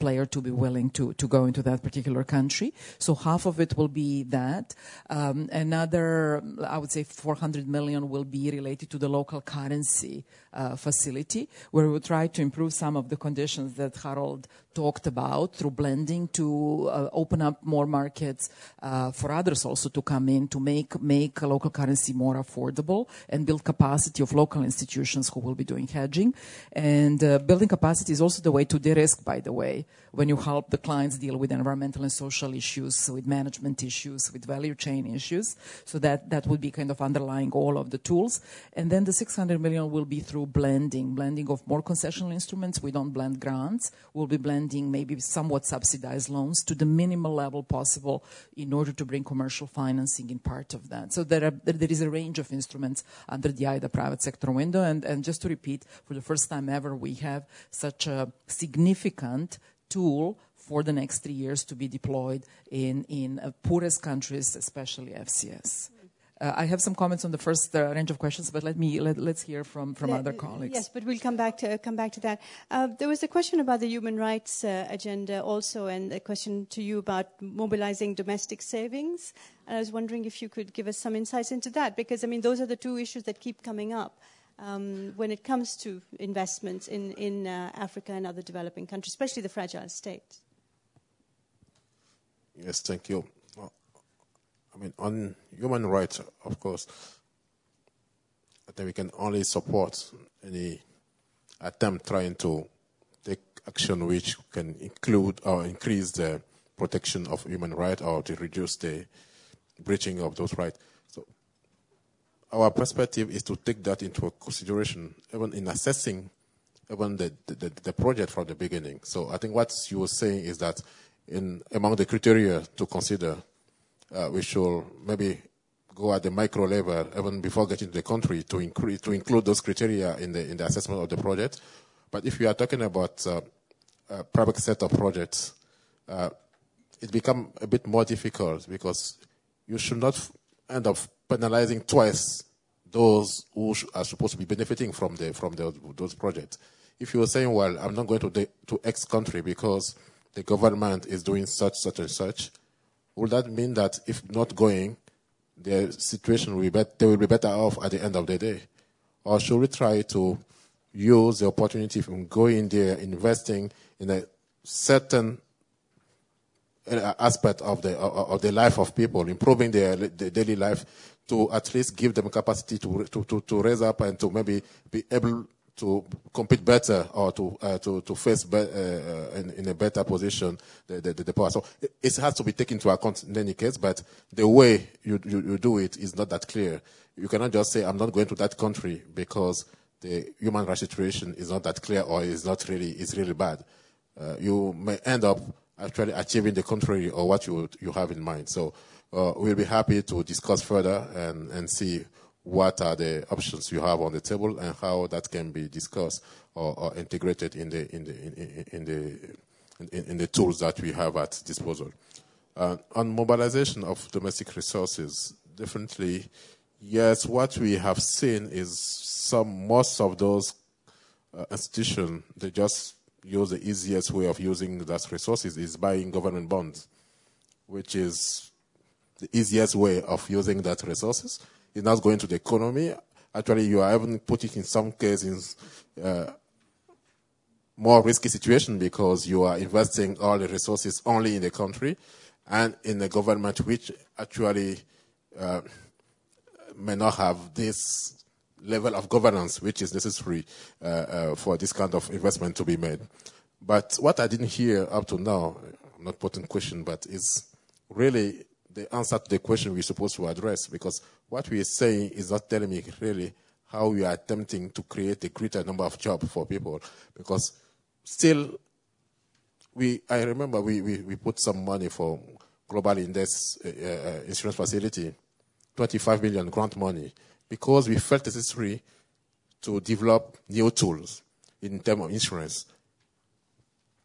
player to be willing to, to go into that particular country. So half of it will be that. Um, another, I would say 400 million will be related to the local currency uh, facility, where we will try to improve some of the conditions that Harold talked about through blending to uh, open up more markets uh, for others also to come in to make make local currency more affordable and build capacity of local institutions who will be doing hedging. And uh, building capacity is also the way to de-risk, by the way, when you help the clients deal with environmental and social issues, with management issues, with value chain issues. So that that would be kind of underlying all of the tools. And then the 600 million will be through blending, blending of more concessional instruments. We don't blend grants. We'll be blending maybe somewhat subsidized loans to the minimal level possible in order to bring commercial financing in part of that. So there, are, there is a range of instruments under the IDA private sector window. And, and just to repeat, for the first time ever, we have such a significant tool for the next three years to be deployed in, in uh, poorest countries, especially FCS. Uh, I have some comments on the first uh, range of questions, but let me let, us hear from, from other colleagues. Yes, but we'll come back to come back to that. Uh, there was a question about the human rights uh, agenda also, and a question to you about mobilizing domestic savings. And I was wondering if you could give us some insights into that, because I mean those are the two issues that keep coming up. Um, when it comes to investments in, in uh, Africa and other developing countries, especially the fragile states? Yes, thank you. I mean, on human rights, of course, I think we can only support any attempt trying to take action which can include or increase the protection of human rights or to reduce the breaching of those rights. So our perspective is to take that into consideration, even in assessing even the, the, the project from the beginning. So I think what you were saying is that in among the criteria to consider uh, we should maybe go at the micro level even before getting to the country to, to include those criteria in the in the assessment of the project. But if we are talking about uh, a private sector projects, uh, it becomes a bit more difficult because you should not end up penalizing twice those who are supposed to be benefiting from the from the, those projects. If you are saying, "Well, I'm not going to to X country because the government is doing such, such, and such," would that mean that if not going, their situation will be better, they will be better off at the end of the day? Or should we try to use the opportunity from going there, investing in a certain uh, aspect of the of the life of people, improving their, their daily life, to at least give them capacity to, to, to, to raise up and to maybe be able to compete better or to uh, to to face be, uh, uh, in, in, a better position the, the, the, power. So it, it, has to be taken into account in any case, but the way you, you, you do it is not that clear. You cannot just say I'm not going to that country because the human rights situation is not that clear or is not really is really bad. Uh, you may end up actually achieving the contrary or what you you have in mind. So uh, we'll be happy to discuss further and and see what are the options you have on the table and how that can be discussed or, or integrated in the in the in, in the in, in, the tools that we have at disposal. Uh, on mobilization of domestic resources, definitely, yes. What we have seen is some most of those uh, institutions they just use the easiest way of using those resources is buying government bonds, which is the easiest way of using that resources is not going to the economy. Actually, you are even put it in some cases uh, more risky situation because you are investing all the resources only in the country and in the government, which actually uh, may not have this level of governance which is necessary uh, uh, for this kind of investment to be made. But what I didn't hear up to now, I'm not putting question, but is really the answer to the question we're supposed to address because what we are saying is not telling me really how we are attempting to create a greater number of jobs for people. Because still we I remember we, we, we put some money for global index uh, uh, insurance facility 25 million grant money because we felt necessary to develop new tools in terms of insurance.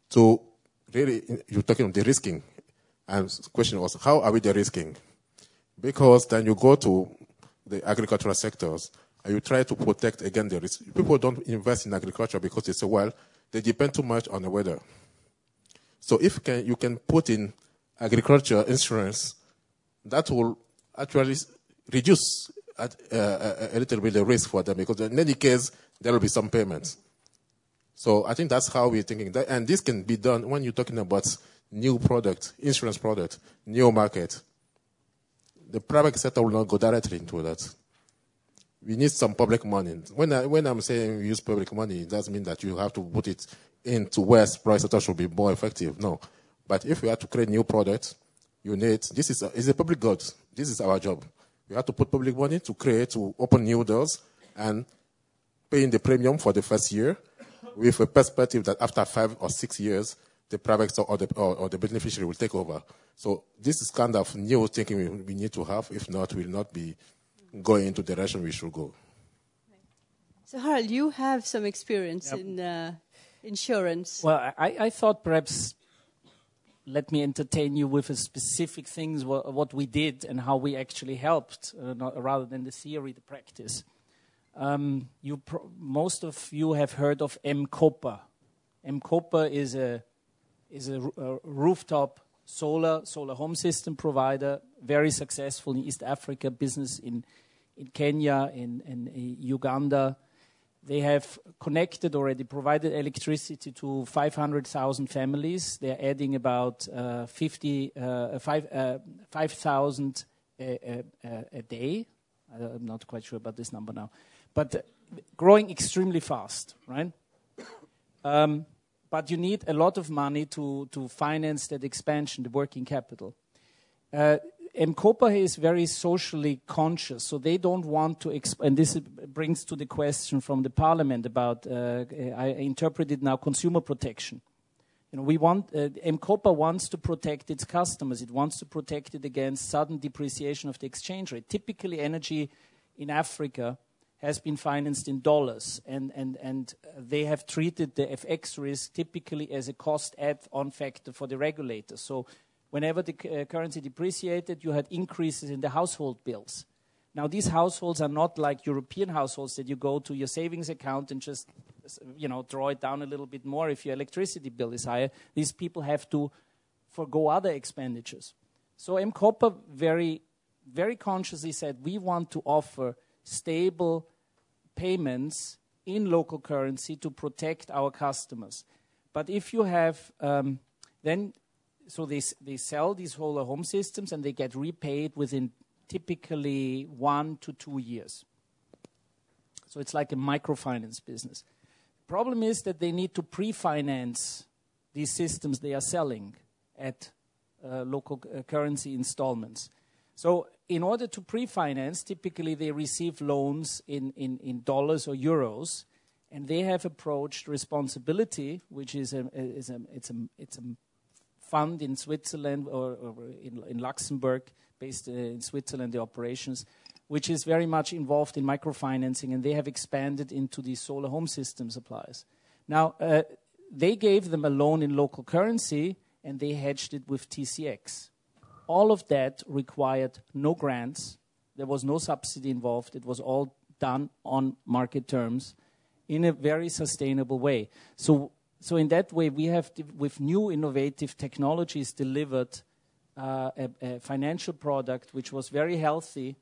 So really you're talking about the risking and the question was, how are we de-risking? Because then you go to the agricultural sectors and you try to protect again the risk. People don't invest in agriculture because they say, well, they depend too much on the weather. So if can, you can put in agriculture insurance, that will actually reduce at, uh, a little bit the risk for them because in any case there will be some payments. So I think that's how we're thinking. That, and this can be done when you're talking about new product, insurance product, new market. The private sector will not go directly into that. We need some public money. When, I, when I'm saying use public money, it doesn't mean that you have to put it into where private sector should be more effective. No. But if we have to create new products, you need, this is a, is a public good. This is our job. We have to put public money to create, to open new doors and paying the premium for the first year with a perspective that after five or six years, the private or the, or, or, the beneficiary will take over. So this is kind of new thinking we, we need to have. If not, we'll not be going into the direction we should go. So Harold, you have some experience yep. in uh, insurance. Well, I, I, thought perhaps let me entertain you with a specific things what, what we did and how we actually helped, uh, not, rather than the theory, the practice. Um, you most of you have heard of M-KOPA. M-KOPA is a is a, a rooftop solar solar home system provider, very successful in East Africa, business in in Kenya, in, in Uganda. They have connected already, provided electricity to 500,000 families. They're adding about uh, 50, uh, 5,000 uh, 5, a, a, a, day. I'm not quite sure about this number now. But uh, growing extremely fast, right? Um, but you need a lot of money to, to finance that expansion, the working capital. Uh, M-KOPA is very socially conscious, so they don't want to, exp- and this brings to the question from the parliament about, uh, I interpret it now, consumer protection. You know, we want, uh, M-KOPA wants to protect its customers. It wants to protect it against sudden depreciation of the exchange rate. Typically, energy in Africa has been financed in dollars, and, they have treated the FX risk typically as a cost add-on factor for the regulator. So whenever the uh, currency depreciated, you had increases in the household bills. Now, these households are not like European households that you go to your savings account and just, you know, draw it down a little bit more if your electricity bill is higher. These people have to forego other expenditures. So M-KOPA very very consciously said we want to offer stable payments in local currency to protect our customers. But if you have um, then, so they, they sell these solar home systems and they get repaid within typically one to two years. So it's like a microfinance business. Problem is that they need to pre-finance these systems they are selling at uh, local uh, currency installments. So in order to pre-finance, typically they receive loans in, in, in dollars or euros, and they have approached responsAbility, which is a, is a, it's, a, it's a fund in Switzerland or, or in, in, Luxembourg, based uh, in Switzerland, the operations, which is very much involved in microfinancing, and they have expanded into the solar home system suppliers. Now, uh, they gave them a loan in local currency, and they hedged it with TCX. All of that required no grants. There was no subsidy involved. It was all done on market terms in a very sustainable way. So, so in that way, we have, with new innovative technologies, delivered uh, a, a, financial product which was very healthy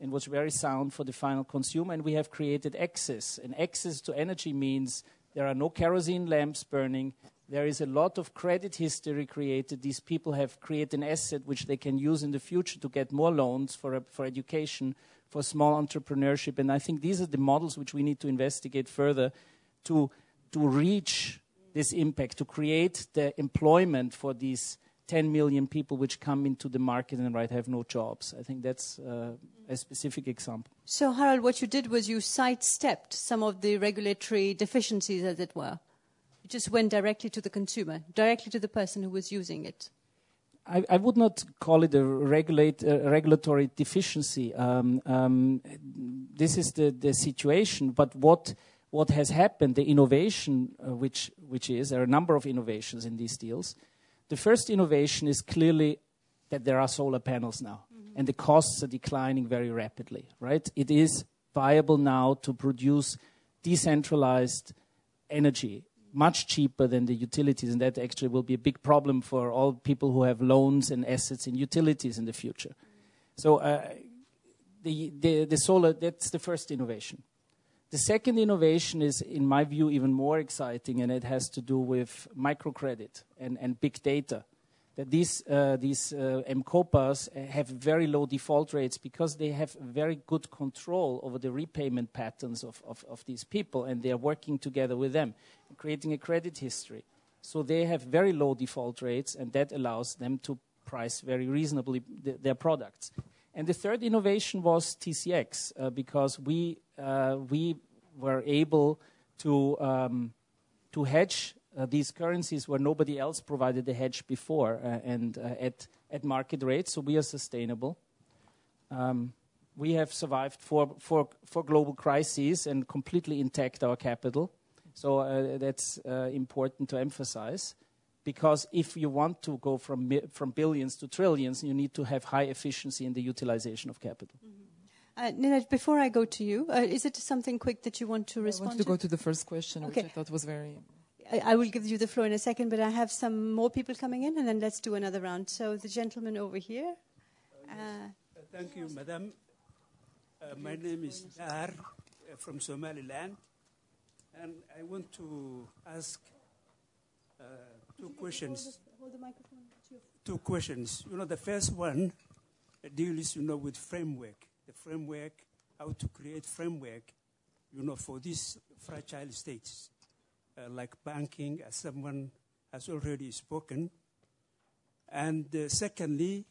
and was very sound for the final consumer. And we have created access. And access to energy means there are no kerosene lamps burning. There is a lot of credit history created. These people have created an asset which they can use in the future to get more loans for, for education, for small entrepreneurship. And I think these are the models which we need to investigate further to, to reach this impact, to create the employment for these 10 million people which come into the market and right have no jobs. I think that's uh, a specific example. So, Harold, what you did was you sidestepped some of the regulatory deficiencies, as it were. Just went directly to the consumer, directly to the person who was using it. I, I, would not call it a regulate, uh, regulatory deficiency. Um, um, this is the, the situation. But what, what has happened, the innovation, uh, which, which is, there are a number of innovations in these deals. The first innovation is clearly that there are solar panels now, mm-hmm. and the costs are declining very rapidly, right? It is viable now to produce decentralized energy much cheaper than the utilities, and that actually will be a big problem for all people who have loans and assets in utilities in the future. So uh, the, the, the solar, that's the first innovation. The second innovation is, in my view, even more exciting, and it has to do with microcredit and, and big data that these, uh, these uh, M-KOPAs have very low default rates because they have very good control over the repayment patterns of, of, of these people and they are working together with them, creating a credit history. So they have very low default rates and that allows them to price very reasonably th- their products. And the third innovation was TCX uh, because we, uh, we were able to, um, to hedge uh, these currencies where nobody else provided the hedge before uh, and uh, at, at market rates, so we are sustainable. Um, we have survived four, four, four global crises and completely intact our capital. So uh, that's uh, important to emphasize. Because if you want to go from, from billions to trillions, you need to have high efficiency in the utilization of capital. Mm-hmm. Uh, before I go to you, uh, is it something quick that you want to respond I want to, to? go to the first question, okay. which I thought was very I, will give you the floor in a second, but I have some more people coming in, and then let's do another round. So the gentleman over here. Uh, uh, thank you, Madam. Uh, my name is Dar uh, from Somaliland, and I want to ask uh, two questions. Hold, hold the microphone. Two questions. You know, the first one deals, you know, with framework. The framework, how to create framework, you know, for these fragile states uh, like banking, as someone has already spoken. And uh, secondly,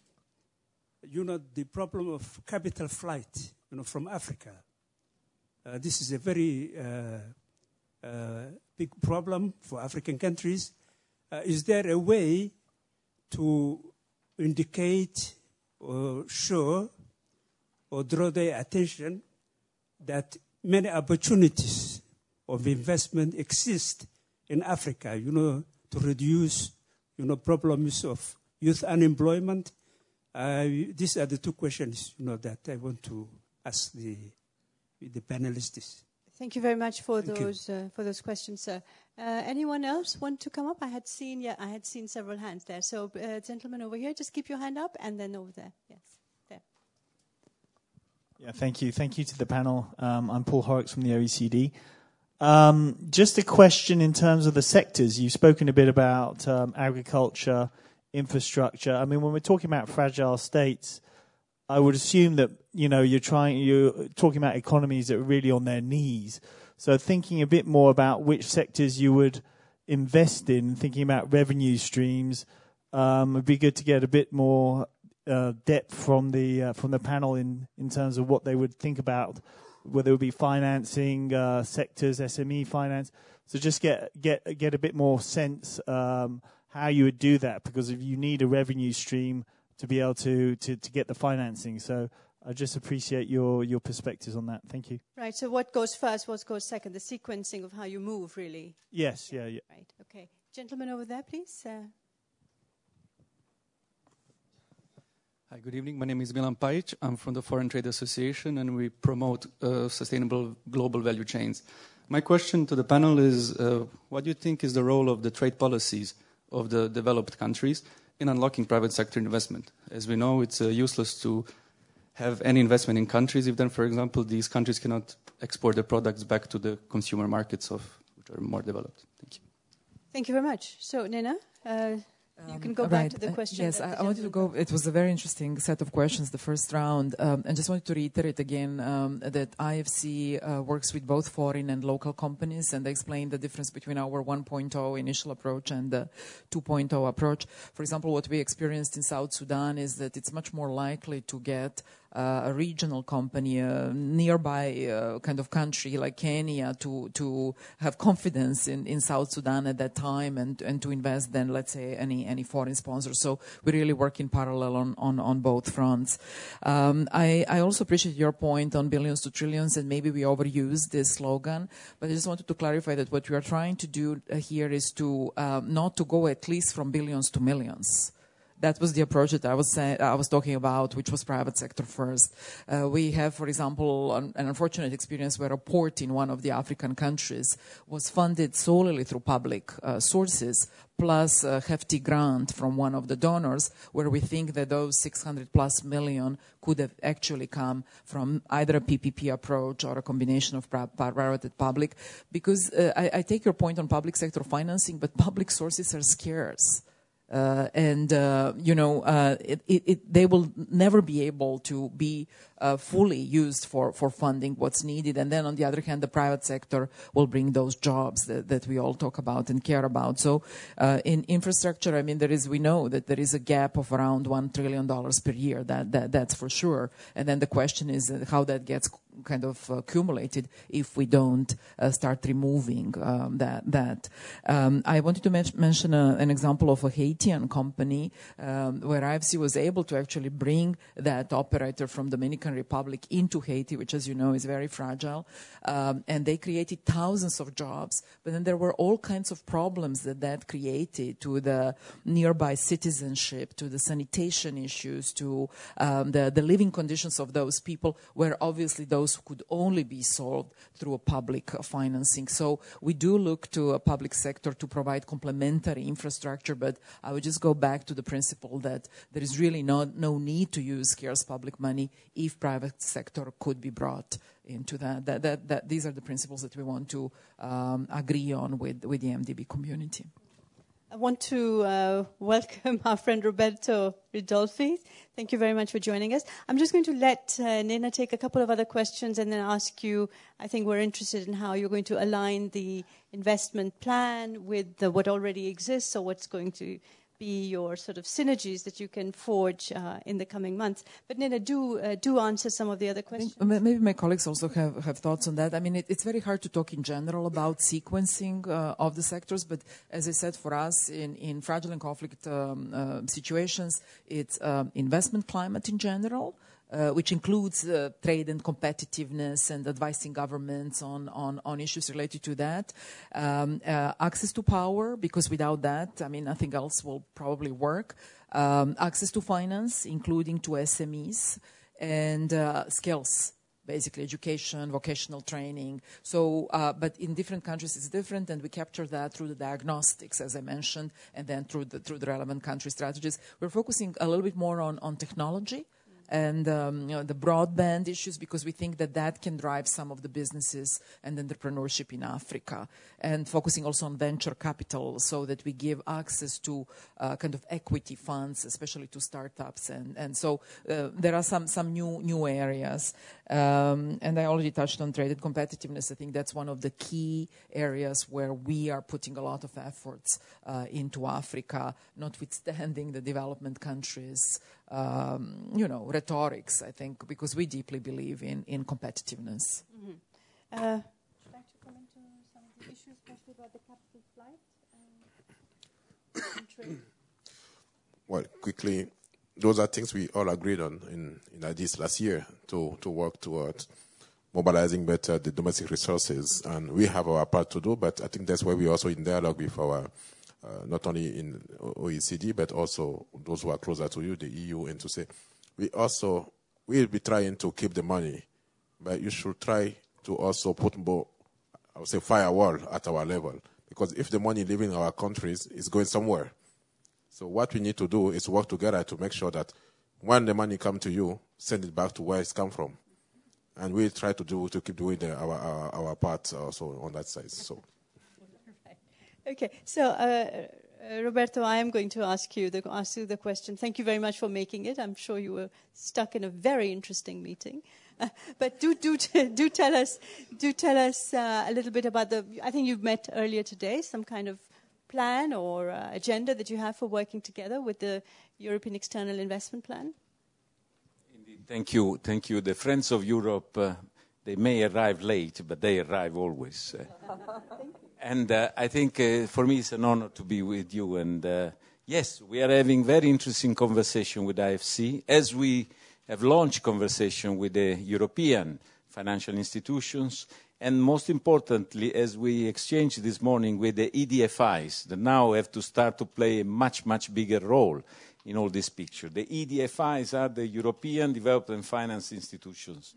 you know, the problem of capital flight, you know, from Africa. Uh, this is a very uh, uh, big problem for African countries. Uh, is there a way to indicate or show or draw their attention that many opportunities of investment exist in Africa, you know, to reduce, you know, problems of youth unemployment. Uh, these are the two questions, you know, that I want to ask the, the panelists. Thank you very much for Thank those uh, for those questions, sir. Uh, anyone else want to come up? I had seen, yeah, I had seen several hands there. So, uh, gentlemen over here, just keep your hand up, and then over there, yes, there. Yeah, thank you. Thank you to the panel. Um, I'm Paul Horrocks from the OECD. Um, just a question in terms of the sectors. You've spoken a bit about um, agriculture, infrastructure. I mean, when we're talking about fragile states, I would assume that you know you're trying you're talking about economies that are really on their knees. So thinking a bit more about which sectors you would invest in, thinking about revenue streams, um, it'd be good to get a bit more uh, depth from the uh, from the panel in in terms of what they would think about whether it would be financing uh, sectors, SME finance. So just get get get a bit more sense um, how you would do that because if you need a revenue stream to be able to, to, to get the financing. So I just appreciate your, your perspectives on that. Thank you. Right. So what goes first? What goes second? The sequencing of how you move, really. Yes. Yeah. Yeah. Right. Okay. Gentleman over there, please. Uh, Hi, good evening. My name is Milan Pajic. I'm from the Foreign Trade Association, and we promote uh, sustainable global value chains. My question to the panel is uh, what do you think is the role of the trade policies of the developed countries in unlocking private sector investment? As we know, it's uh, useless to have any investment in countries if then, for example, these countries cannot export their products back to the consumer markets of which are more developed. Thank you. Thank you very much. So, Nina, uh, you can go Um, back right. to the Uh, question. yes, I, I wanted to go. It was a very interesting set of questions, the first round, um, and just wanted to reiterate again um, that IFC uh, works with both foreign and local companies, and they explain the difference between our 1.0 initial approach and the 2.0 approach. For example, what we experienced in South Sudan is that it's much more likely to get uh, a regional company, a nearby uh, kind of country like Kenya, to to have confidence in, in South Sudan at that time and, and to invest than let's say any any foreign sponsor. So we really work in parallel on on, on both fronts. Um, I I also appreciate your point on billions to trillions, and maybe we overuse this slogan, but I just wanted to clarify that what we are trying to do uh, here is to um, not to go at least from billions to millions that was the approach that I was say, I was talking about, which was private sector first. Uh, we have, for example, an, an, unfortunate experience where a port in one of the African countries was funded solely through public uh, sources, plus a hefty grant from one of the donors, where we think that those 600 plus million could have actually come from either a PPP approach or a combination of private and public. Because uh, I, I take your point on public sector financing, but public sources are scarce. Uh, and uh, you know uh, it, it, it, they will never be able to be uh, fully used for, for funding what's needed. And then on the other hand, the private sector will bring those jobs that, that we all talk about and care about. So uh, in infrastructure, I mean, there is we know that there is a gap of around one trillion dollars per year. That, that that's for sure. And then the question is how that gets kind of accumulated if we don't uh, start removing um, that. that. Um, I wanted to men- mention a, an example of a Haitian company um, where IFC was able to actually bring that operator from Dominican Republic into Haiti, which, as you know, is very fragile. Um, and they created thousands of jobs, but then there were all kinds of problems that that created to the nearby citizenship, to the sanitation issues, to um, the, the living conditions of those people, where obviously those could only be solved through a public financing. So we do look to a public sector to provide complementary infrastructure, but I would just go back to the principle that there is really no, no need to use scarce public money if private sector could be brought into that. That, that, that these are the principles that we want to um, agree on with, with the MDB community. I want to uh, welcome our friend Roberto Ridolfi. Thank you very much for joining us. I'm just going to let uh, Nina take a couple of other questions and then ask you. I think we're interested in how you're going to align the investment plan with the, what already exists or what's going to be your sort of synergies that you can forge uh, in the coming months. But Nina, do uh, do answer some of the other questions. maybe my colleagues also have, have thoughts on that. I mean, it, it's very hard to talk in general about sequencing uh, of the sectors, but as I said, for us in, in fragile and conflict um, uh, situations, it's um, investment climate in general. Uh, which includes uh, trade and competitiveness and advising governments on, on, on issues related to that. Um, uh, access to power, because without that, I mean, nothing else will probably work. Um, access to finance, including to SMEs, and uh, skills basically education, vocational training. So, uh, but in different countries it's different, and we capture that through the diagnostics, as I mentioned, and then through the through the relevant country strategies. We're focusing a little bit more on on technology and um, you know, the broadband issues because we think that that can drive some of the businesses and entrepreneurship in Africa. And focusing also on venture capital so that we give access to uh, kind of equity funds, especially to startups. And, and so uh, there are some, some new, new areas. Um, and I already touched on trade and competitiveness. I think that's one of the key areas where we are putting a lot of efforts uh, into Africa, notwithstanding the development countries, um, you know, rhetorics, I think, because we deeply believe in, in competitiveness. Mm-hmm. Uh, would you like to comment on some of the issues, especially about the capital flight and trade? Well, quickly, those are things we all agreed on in, in Addis last year to, to work towards mobilizing better the domestic resources. And we have our part to do, but I think that's why we're also in dialogue with our, uh, not only in OECD, but also those who are closer to you, the EU, and to say, we also, we'll be trying to keep the money, but you should try to also put more, I would say, firewall at our level. Because if the money leaving our countries is going somewhere, so what we need to do is work together to make sure that when the money come to you, send it back to where it's come from, and we try to do to keep doing the, our, our, our part also on that side. So. Okay, so uh, uh, Roberto, I am going to ask you the ask you the question. Thank you very much for making it. I'm sure you were stuck in a very interesting meeting. Uh, but do do do tell us do tell us uh, a little bit about the. I think you met earlier today. Some kind of plan or uh, agenda that you have for working together with the European External Investment Plan? Indeed, thank you, thank you. The Friends of Europe, uh, they may arrive late, but they arrive always. And uh, I think uh, for me it's an honor to be with you. And uh, yes, we are having very interesting conversation with IFC as we have launched conversation with the European financial institutions and most importantly, as we exchanged this morning with the EDFIs, that now have to start to play a much, much bigger role in all this picture. The EDFIs are the European Development Finance Institutions.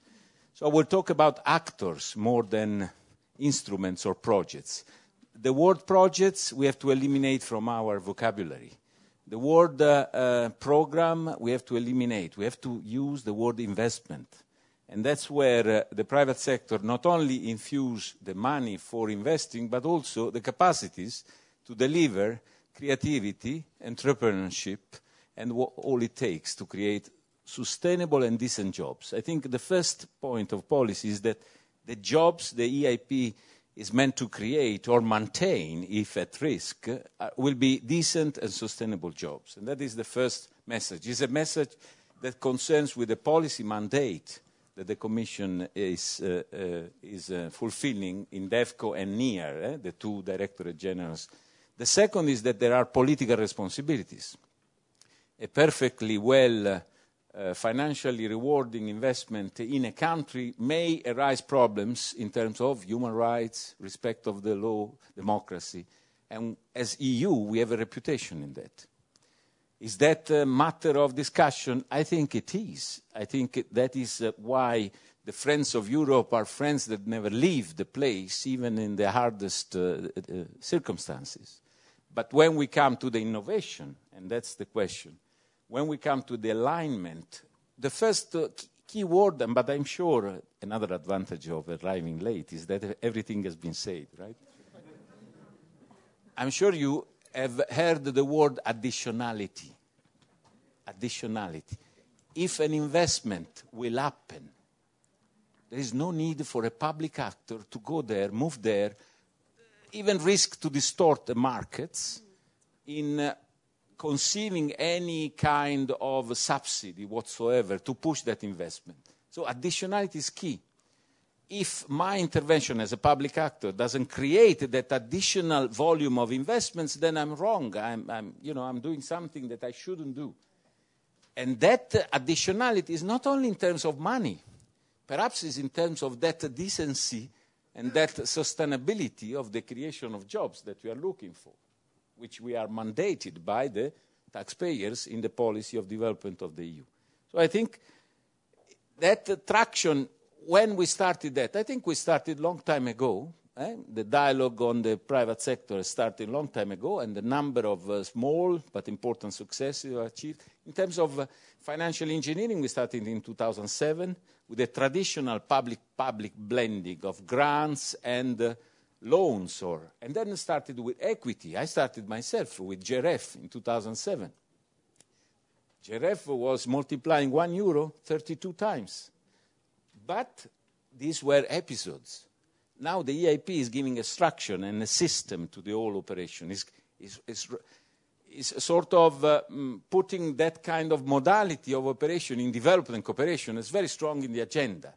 So I will talk about actors more than instruments or projects. The word projects we have to eliminate from our vocabulary. The word uh, uh, program we have to eliminate. We have to use the word investment and that's where uh, the private sector not only infuse the money for investing, but also the capacities to deliver creativity, entrepreneurship, and all it takes to create sustainable and decent jobs. I think the first point of policy is that the jobs the EIP is meant to create or maintain, if at risk, uh, will be decent and sustainable jobs. And that is the first message. It's a message that concerns with the policy mandate that the Commission is, uh, uh, is uh, fulfilling in DEVCO and NEAR, eh, the two Directorate Generals. The second is that there are political responsibilities. A perfectly well uh, financially rewarding investment in a country may arise problems in terms of human rights, respect of the law, democracy. And as EU, we have a reputation in that. Is that a matter of discussion? I think it is. I think that is uh, why the friends of Europe are friends that never leave the place, even in the hardest uh, uh, circumstances. But when we come to the innovation, and that's the question, when we come to the alignment, the first uh, key word, but I'm sure another advantage of arriving late is that everything has been said, right? I'm sure you have heard the word additionality additionality. If an investment will happen, there is no need for a public actor to go there, move there, even risk to distort the markets in uh, conceiving any kind of subsidy whatsoever to push that investment. So additionality is key. If my intervention as a public actor doesn't create that additional volume of investments, then I'm wrong. I'm, I'm, you know, I'm doing something that I shouldn't do. And that additionality is not only in terms of money, perhaps it's in terms of that decency and that sustainability of the creation of jobs that we are looking for, which we are mandated by the taxpayers in the policy of development of the EU. So I think that traction, when we started that, I think we started long time ago, Eh? The dialogue on the private sector started long time ago, and the number of uh, small but important successes were achieved. In terms of uh, financial engineering, we started in 2007 with a traditional public-public blending of grants and uh, loans, or, and then started with equity. I started myself with GEEREF in 2007. GEEREF was multiplying one euro 32 times. But these were episodes. Now the EIP is giving a structure and a system to the whole operation. It's, it's, it's, it's sort of uh, mm, putting that kind of modality of operation in development cooperation is very strong in the agenda.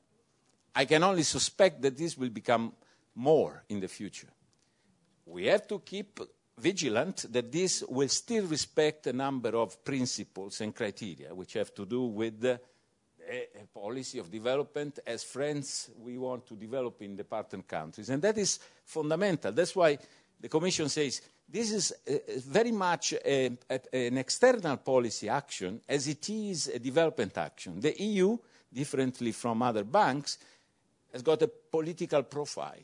I can only suspect that this will become more in the future. We have to keep vigilant that this will still respect a number of principles and criteria which have to do with the policy of development as friends we want to develop in the partner countries. And that is fundamental. That's why the Commission says this is uh, very much a, a, an external policy action as it is a development action. The EU, differently from other banks, has got a political profile.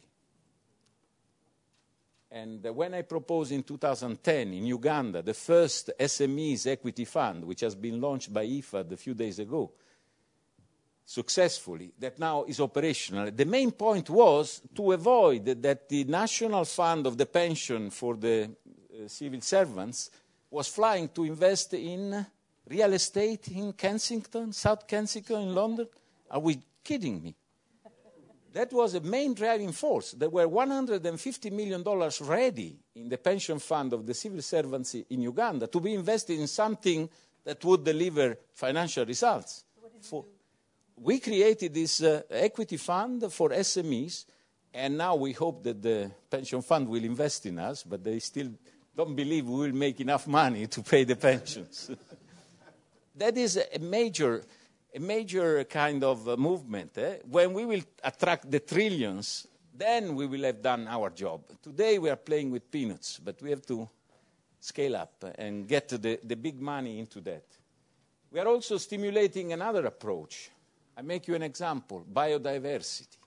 And uh, when I proposed in 2010 in Uganda the first SMEs equity fund, which has been launched by IFAD a few days ago, successfully, that now is operational. The main point was to avoid that the national fund of the pension for the uh, civil servants was flying to invest in real estate in Kensington, South Kensington in London. Are we kidding me? That was a main driving force. There were $150 million ready in the pension fund of the civil servants in Uganda to be invested in something that would deliver financial results. For, we created this uh, equity fund for SMEs, and now we hope that the pension fund will invest in us, but they still don't believe we will make enough money to pay the pensions. that is a major, a major kind of uh, movement. Eh? When we will attract the trillions, then we will have done our job. Today we are playing with peanuts, but we have to scale up and get the, the big money into that. We are also stimulating another approach I make you an example biodiversity.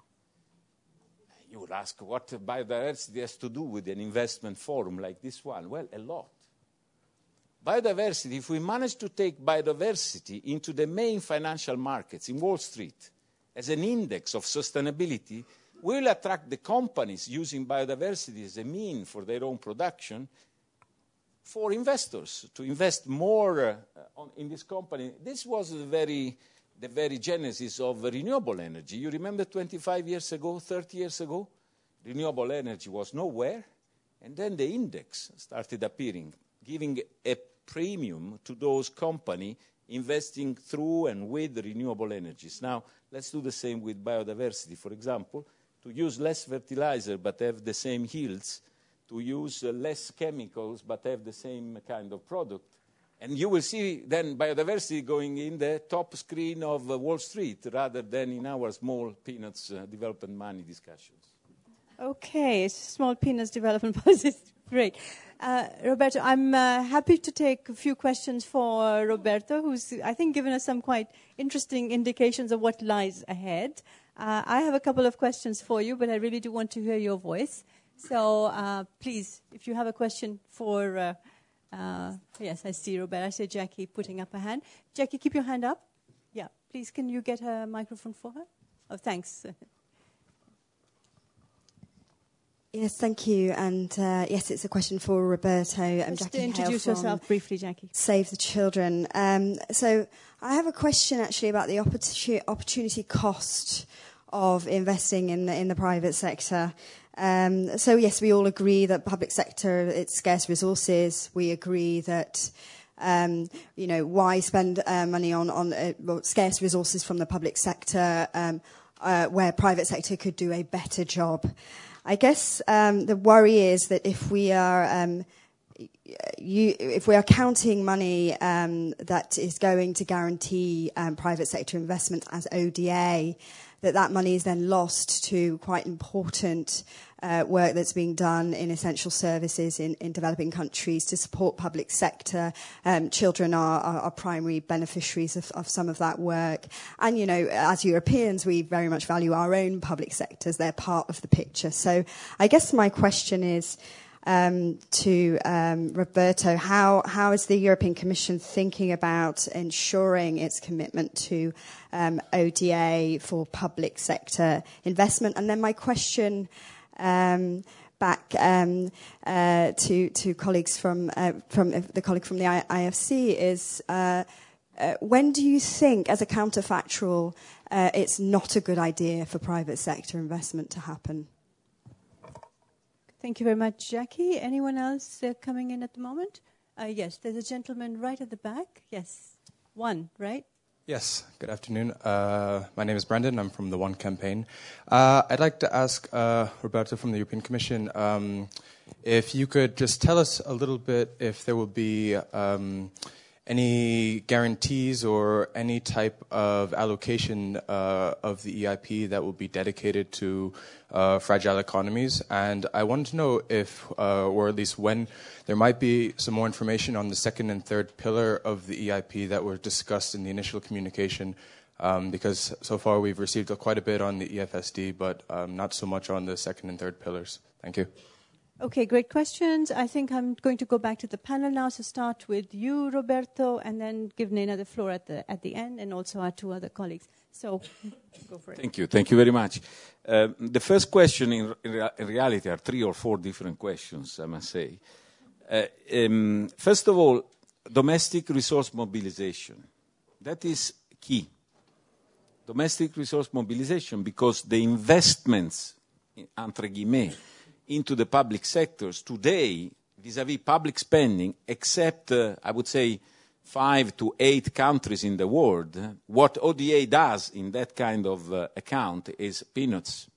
You would ask what biodiversity has to do with an investment forum like this one. Well, a lot. Biodiversity, if we manage to take biodiversity into the main financial markets in Wall Street as an index of sustainability, we will attract the companies using biodiversity as a mean for their own production for investors to invest more uh, on, in this company. This was a very the very genesis of renewable energy. You remember 25 years ago, 30 years ago? Renewable energy was nowhere, and then the index started appearing, giving a premium to those companies investing through and with renewable energies. Now, let's do the same with biodiversity. For example, to use less fertilizer but have the same yields, to use less chemicals but have the same kind of product, and you will see then biodiversity going in the top screen of Wall Street rather than in our small peanuts uh, development money discussions. Okay, small peanuts development policy. Great. Uh, Roberto, I'm uh, happy to take a few questions for Roberto, who's, I think, given us some quite interesting indications of what lies ahead. Uh, I have a couple of questions for you, but I really do want to hear your voice. So uh, please, if you have a question for uh, yes, I see Roberto. I see Jackie putting up her hand. Jackie, keep your hand up. Yeah, please, can you get a microphone for her? Oh, thanks. Yes, thank you. And uh, yes, it's a question for Roberto. I'm Just Jackie introduce yourself briefly, Jackie. Save the Children. Um, so I have a question actually about the opportunity cost of investing in the, in the private sector. Um, so yes, we all agree that public sector it's scarce resources. We agree that um, you know why spend uh, money on on uh, well, scarce resources from the public sector um, uh, where private sector could do a better job. I guess um, the worry is that if we are um, you, if we are counting money um, that is going to guarantee private sector investment as ODA, that that money is then lost to quite important uh, work that's being done in essential services in, in developing countries to support public sector. Um, children are, are, are, primary beneficiaries of, of, some of that work. And, you know, as Europeans, we very much value our own public sectors. They're part of the picture. So I guess my question is, um, to um, Roberto, how, how is the European Commission thinking about ensuring its commitment to um, ODA for public sector investment? And then my question um, back um, uh, to, to colleagues from, uh, from uh, the colleague from the IFC is uh, uh, when do you think, as a counterfactual, uh, it's not a good idea for private sector investment to happen? Thank you very much, Jackie. Anyone else coming in at the moment? Yes, there's a gentleman right at the back. Yes, one, right? Yes, good afternoon. Uh, my name is Brandon. I'm from the One Campaign. Uh, I'd like to ask uh, Roberto from the European Commission um, if you could just tell us a little bit if there will be um, any guarantees or any type of allocation uh, of the EIP that will be dedicated to uh, fragile economies. And I wanted to know if, uh, or at least when, there might be some more information on the second and third pillar of the EIP that were discussed in the initial communication. Um, because so far we've received quite a bit on the EFSD, but um, not so much on the second and third pillars. Thank you. Okay, great questions. I think I'm going to go back to the panel now. So start with you, Roberto, and then give Nina the floor at the at the end, and also our two other colleagues. So, go for it. Thank you. Thank you very much. Uh, the first question, in, in, reality, are three or four different questions. I must say. Uh, um, first of all, domestic resource mobilization. That is key. Domestic resource mobilization because the investments, entre guillemets into the public sectors today vis-à-vis public spending, except, uh, I would say, five to eight countries in the world, what ODA does in that kind of uh, account is peanuts.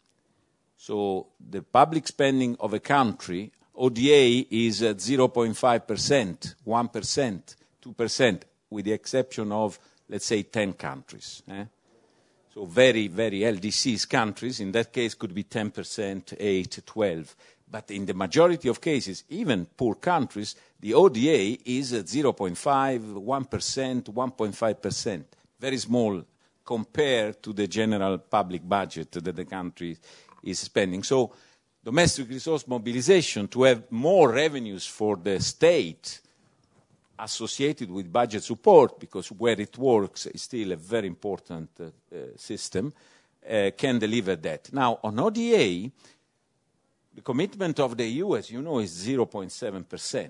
So the public spending of a country, ODA is at 0.5%, 1%, 2%, with the exception of, let's say, 10 countries. Eh? So very, very LDCs countries, in that case, could be 10%, 8, 12. But in the majority of cases, even poor countries, the ODA is at 0.5, 1%, 1.5%. Very small compared to the general public budget that the country is spending. So domestic resource mobilization to have more revenues for the state associated with budget support, because where it works is still a very important uh, system, uh, can deliver that. Now, on ODA, the commitment of the EU, as you know, is 0.7%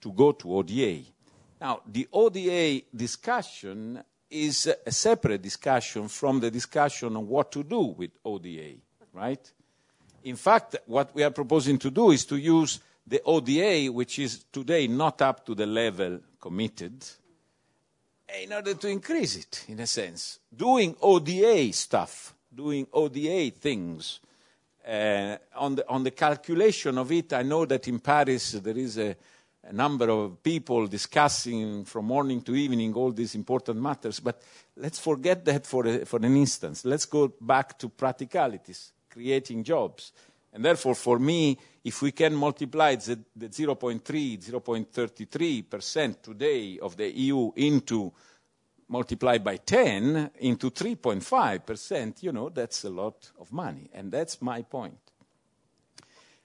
to go to ODA. Now, the ODA discussion is a separate discussion from the discussion on what to do with ODA, right? In fact, what we are proposing to do is to use the ODA, which is today not up to the level committed, in order to increase it, in a sense. Doing ODA stuff, doing ODA things. Uh, on, the, on the calculation of it, I know that in Paris there is a, a number of people discussing from morning to evening all these important matters, but let's forget that for, a, for an instance. Let's go back to practicalities, creating jobs. And therefore, for me, if we can multiply the, the 0.3, 0.33% today of the EU into multiplied by 10 into 3.5%, you know, that's a lot of money. And that's my point.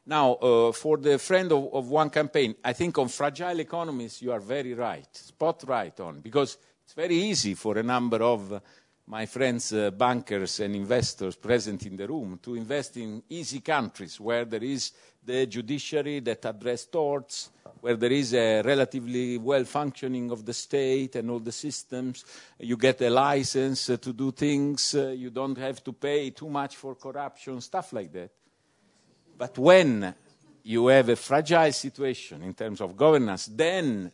Now, uh, for the friend of, of, one campaign, I think on fragile economies, you are very right, spot right on, because it's very easy for a number of my friends, uh, bankers and investors present in the room, to invest in easy countries where there is the judiciary that address torts, where there is a relatively well functioning of the state and all the systems. You get a license uh, to do things, uh, you don't have to pay too much for corruption, stuff like that. But when you have a fragile situation in terms of governance, then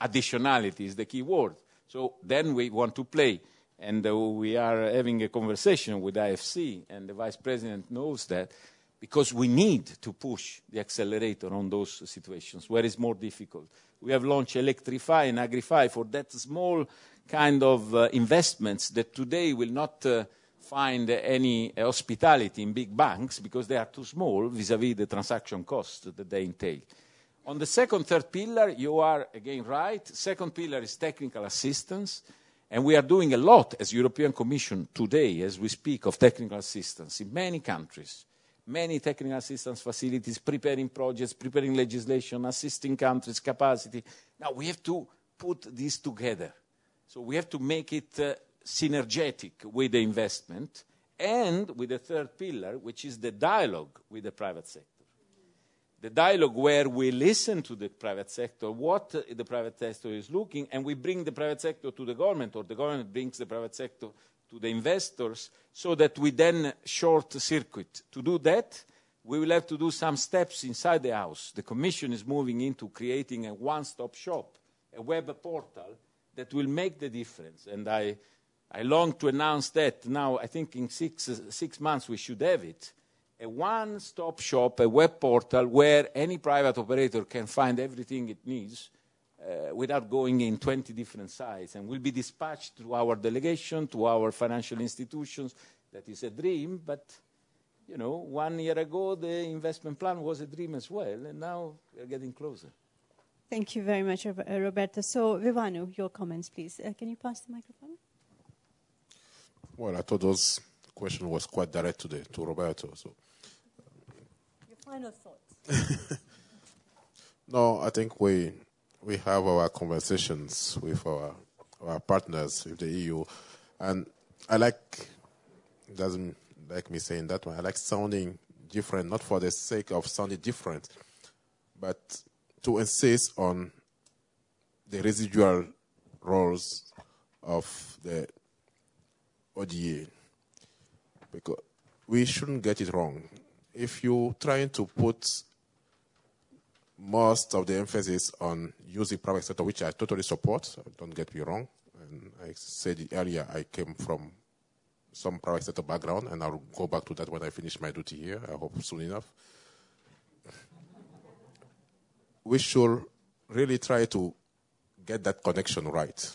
additionality is the key word. So then we want to play and uh, we are having a conversation with IFC, and the vice president knows that, because we need to push the accelerator on those situations where it's more difficult. We have launched ElectriFI and AgriFI for that small kind of uh, investments that today will not uh, find any hospitality in big banks because they are too small vis-à-vis the transaction cost that they entail. On the second, third pillar, you are again right. Second pillar is technical assistance, and we are doing a lot as European Commission today, as we speak, of technical assistance in many countries. Many technical assistance facilities, preparing projects, preparing legislation, assisting countries' capacity. Now we have to put this together. So we have to make it uh, synergetic with the investment and with the third pillar, which is the dialogue with the private sector. The dialogue where we listen to the private sector, what the private sector is looking, and we bring the private sector to the government, or the government brings the private sector to the investors, so that we then short circuit. To do that, we will have to do some steps inside the house. The Commission is moving into creating a one stop shop, a web portal that will make the difference. And I I long to announce that now, I think in six, six months we should have it. A one stop shop, a web portal where any private operator can find everything it needs uh, without going in 20 different sites and will be dispatched to our delegation, to our financial institutions. That is a dream, but you know, one year ago the investment plan was a dream as well, and now we're getting closer. Thank you very much, Roberto. So, Viwanou, your comments, please. Uh, can you pass the microphone? Well, I thought those question was quite direct today to Roberto. So, your final thoughts. no, I think we we have our conversations with our our partners with the EU, and I like doesn't like me saying that one. I like sounding different, not for the sake of sounding different, but to insist on the residual roles of the ODA. Because we shouldn't get it wrong. If you're trying to put most of the emphasis on using private sector, which I totally support, don't get me wrong. And I said earlier, I came from some private sector background, and I'll go back to that when I finish my duty here, I hope soon enough. We should really try to get that connection right.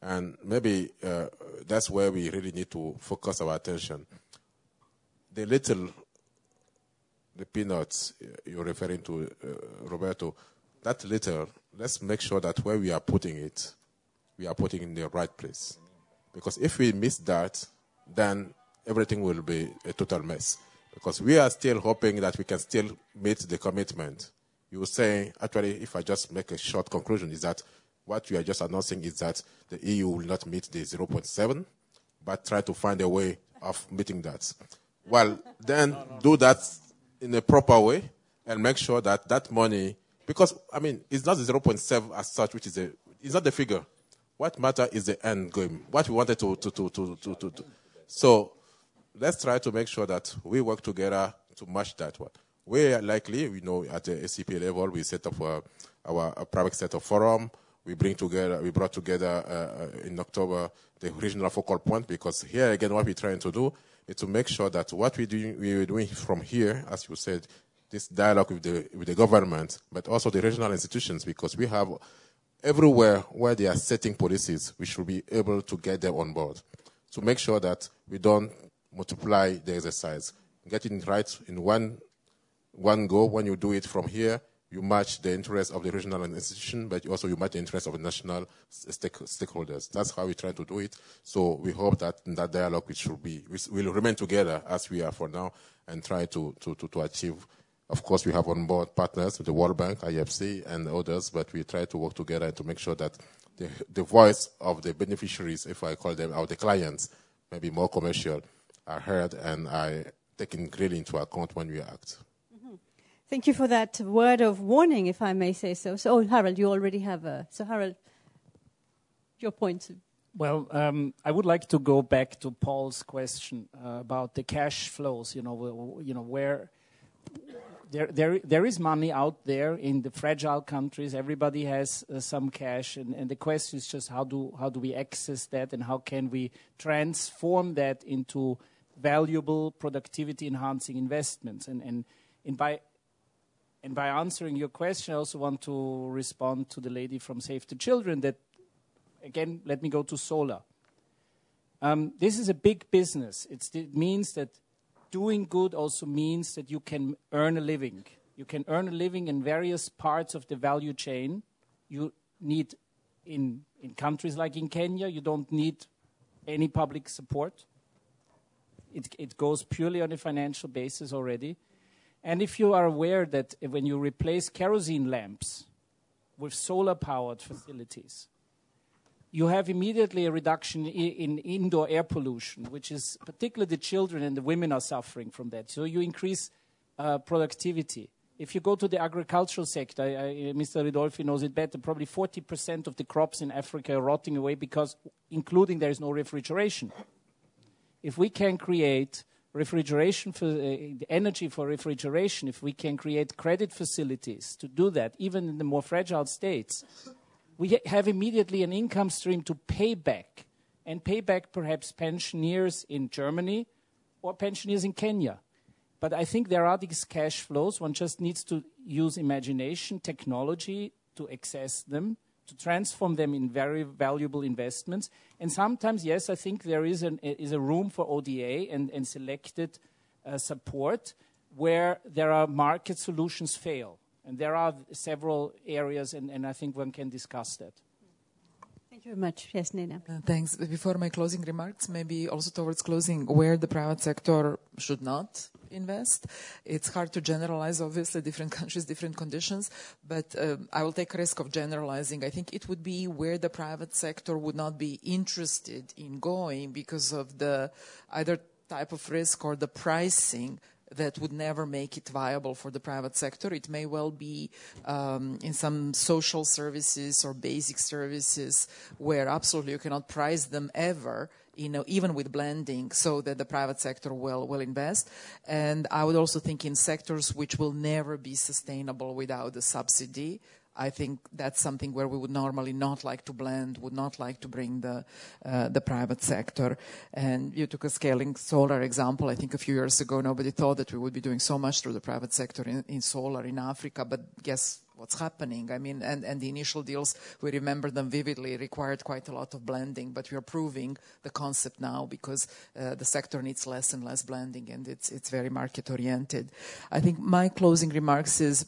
And maybe uh, that's where we really need to focus our attention. The little, the peanuts you're referring to, uh, Roberto, that little, let's make sure that where we are putting it, we are putting in the right place. Because if we miss that, then everything will be a total mess. Because we are still hoping that we can still meet the commitment. You were saying, actually, if I just make a short conclusion, is that what we are just announcing is that the EU will not meet the 0.7, but try to find a way of meeting that. Well, then no, no. do that in a proper way and make sure that that money, because I mean, it's not the 0.7 as such, which is a, it's not the figure. What matter is the end game. What we wanted to, to, to, to, to, to, to. So let's try to make sure that we work together to match that one. We are likely, we know at the ACP level, we set up our a private sector forum we bring together, we brought together uh, uh, in October the regional focal point because here again, what we're trying to do to make sure that what we do, we're doing from here, as you said, this dialogue with the with the government, but also the regional institutions, because we have everywhere where they are setting policies, we should be able to get them on board to make sure that we don't multiply the exercise, getting right in one one go. When you do it from here, you match the interests of the regional institution, but also you match the interests of the national stake, stakeholders. That's how we try to do it. So we hope that in that dialogue, we should be, we will remain together as we are for now and try to, to, to, to achieve. Of course, we have on board partners, with the World Bank, IFC, and others, but we try to work together to make sure that the, the voice of the beneficiaries, if I call them, or the clients, maybe more commercial, are heard and are taken really into account when we act. Thank you for that word of warning, if I may say so. So, oh, Harold, you already have a. So, Harold, your point. Well, um, I would like to go back to Paul's question uh, about the cash flows. You know, you know where there, there, there is money out there in the fragile countries. Everybody has uh, some cash, and, and the question is just how do how do we access that, and how can we transform that into valuable productivity enhancing investments, and and, and by and by answering your question, I also want to respond to the lady from Save the Children that, again, let me go to solar. Um, this is a big business. It's, it means that doing good also means that you can earn a living. You can earn a living in various parts of the value chain. You need, in, in countries like in Kenya, you don't need any public support. It, it goes purely on a financial basis already. And if you are aware that when you replace kerosene lamps with solar powered facilities, you have immediately a reduction in, in, indoor air pollution, which is particularly the children and the women are suffering from that. So you increase uh, productivity. If you go to the agricultural sector, I, Mr. Ridolfi knows it better, probably 40% of the crops in Africa are rotting away because, including there is no refrigeration. If we can create refrigeration for uh, energy for refrigeration, if we can create credit facilities to do that, even in the more fragile states, we have immediately an income stream to pay back and pay back perhaps pensioners in Germany or pensioners in Kenya. But I think there are these cash flows. One just needs to use imagination, technology to access them, to transform them in very valuable investments. And sometimes, yes, I think there is, an, is a room for ODA and, and selected uh, support where there are market solutions fail. And there are several areas, and, and I think one can discuss that. Thank you very much. Yes, Nina. Uh, thanks. Before my closing remarks, maybe also towards closing, where the private sector should not invest. It's hard to generalize, obviously, different countries, different conditions, but uh, I will take risk of generalizing. I think it would be where the private sector would not be interested in going because of the either type of risk or the pricing that would never make it viable for the private sector. It may well be um, in some social services or basic services where absolutely you cannot price them ever. You know, even with blending, so that the private sector will will invest, and I would also think in sectors which will never be sustainable without the subsidy, I think that's something where we would normally not like to blend, would not like to bring the uh, the private sector. And you took a scaling solar example. I think a few years ago, nobody thought that we would be doing so much through the private sector in, in solar in Africa. But guess what's happening? I mean, and, and the initial deals, we remember them vividly, required quite a lot of blending. But we are proving the concept now because uh, the sector needs less and less blending, and it's it's very market oriented. I think my closing remarks is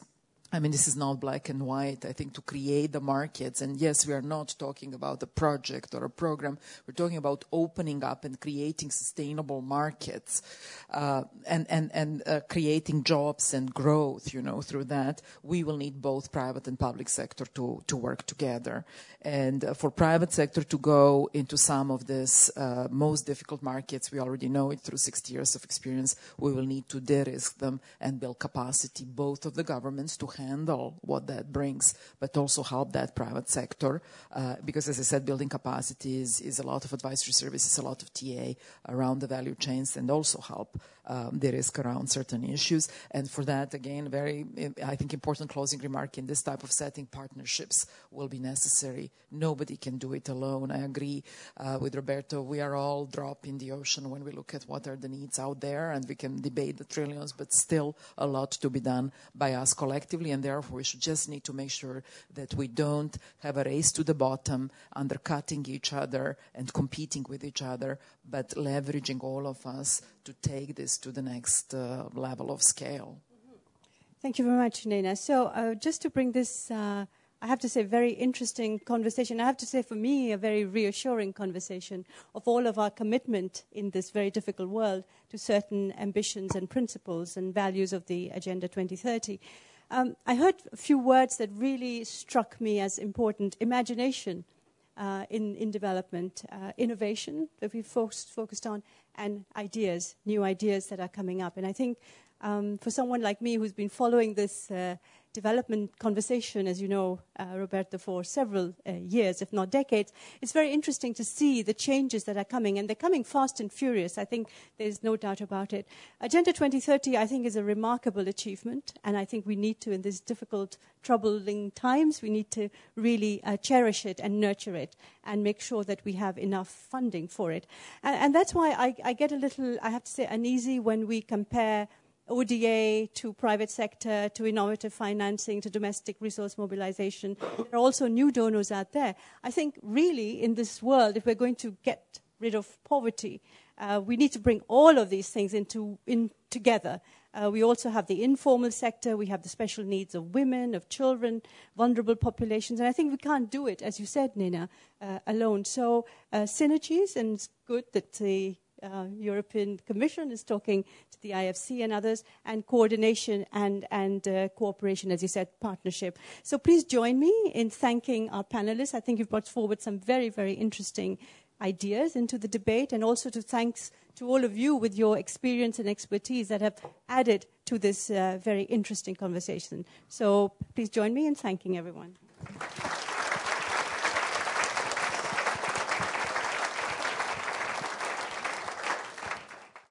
I mean, this is not black and white. I think to create the markets, and yes, we are not talking about a project or a program. We're talking about opening up and creating sustainable markets, uh, and and and uh, creating jobs and growth. You know, through that, we will need both private and public sector to to work together. And uh, for private sector to go into some of these uh, most difficult markets, we already know it through 60 years of experience. We will need to de-risk them and build capacity, both of the governments to handle what that brings, but also help that private sector. Uh, because as I said, building capacity is, is, a lot of advisory services, a lot of TA around the value chains, and also help um, the risk around certain issues. And for that, again, very, I think, important closing remark in this type of setting, partnerships will be necessary. Nobody can do it alone. I agree uh, with Roberto. We are all drop in the ocean when we look at what are the needs out there, and we can debate the trillions, but still a lot to be done by us collectively, and therefore we should just need to make sure that we don't have a race to the bottom, undercutting each other and competing with each other, but leveraging all of us to take this to the next uh, level of scale. Thank you very much, Nina. So, uh, just to bring this, uh, I have to say, very interesting conversation. I have to say, for me, a very reassuring conversation of all of our commitment in this very difficult world to certain ambitions and principles and values of the Agenda 2030. Um, I heard a few words that really struck me as important imagination uh, in, in development, uh, innovation that we've focused, focused on, and ideas, new ideas that are coming up. And I think um, for someone like me who's been following this uh, development conversation, as you know, uh, Roberto, for several uh, years, if not decades, it's very interesting to see the changes that are coming, and they're coming fast and furious. I think there's no doubt about it. Agenda 2030, I think, is a remarkable achievement, and I think we need to, in these difficult, troubling times, we need to really uh, cherish it and nurture it and make sure that we have enough funding for it. And, and that's why I, I get a little, I have to say, uneasy when we compare ODA to private sector to innovative financing to domestic resource mobilization. There are also new donors out there. I think really in this world, if we're going to get rid of poverty. Uh, we need to bring all of these things into in together. Uh, we also have the informal sector. We have the special needs of women, of children, vulnerable populations, and I think we can't do it, as you said, Nina, uh, alone. So uh, synergies, and it's good that the uh, European Commission is talking to the IFC and others, and coordination and, and uh, cooperation, as you said, partnership. So please join me in thanking our panelists. I think you've brought forward some very, very interesting ideas into the debate, and also to thanks to all of you with your experience and expertise that have added to this uh, very interesting conversation. So please join me in thanking everyone.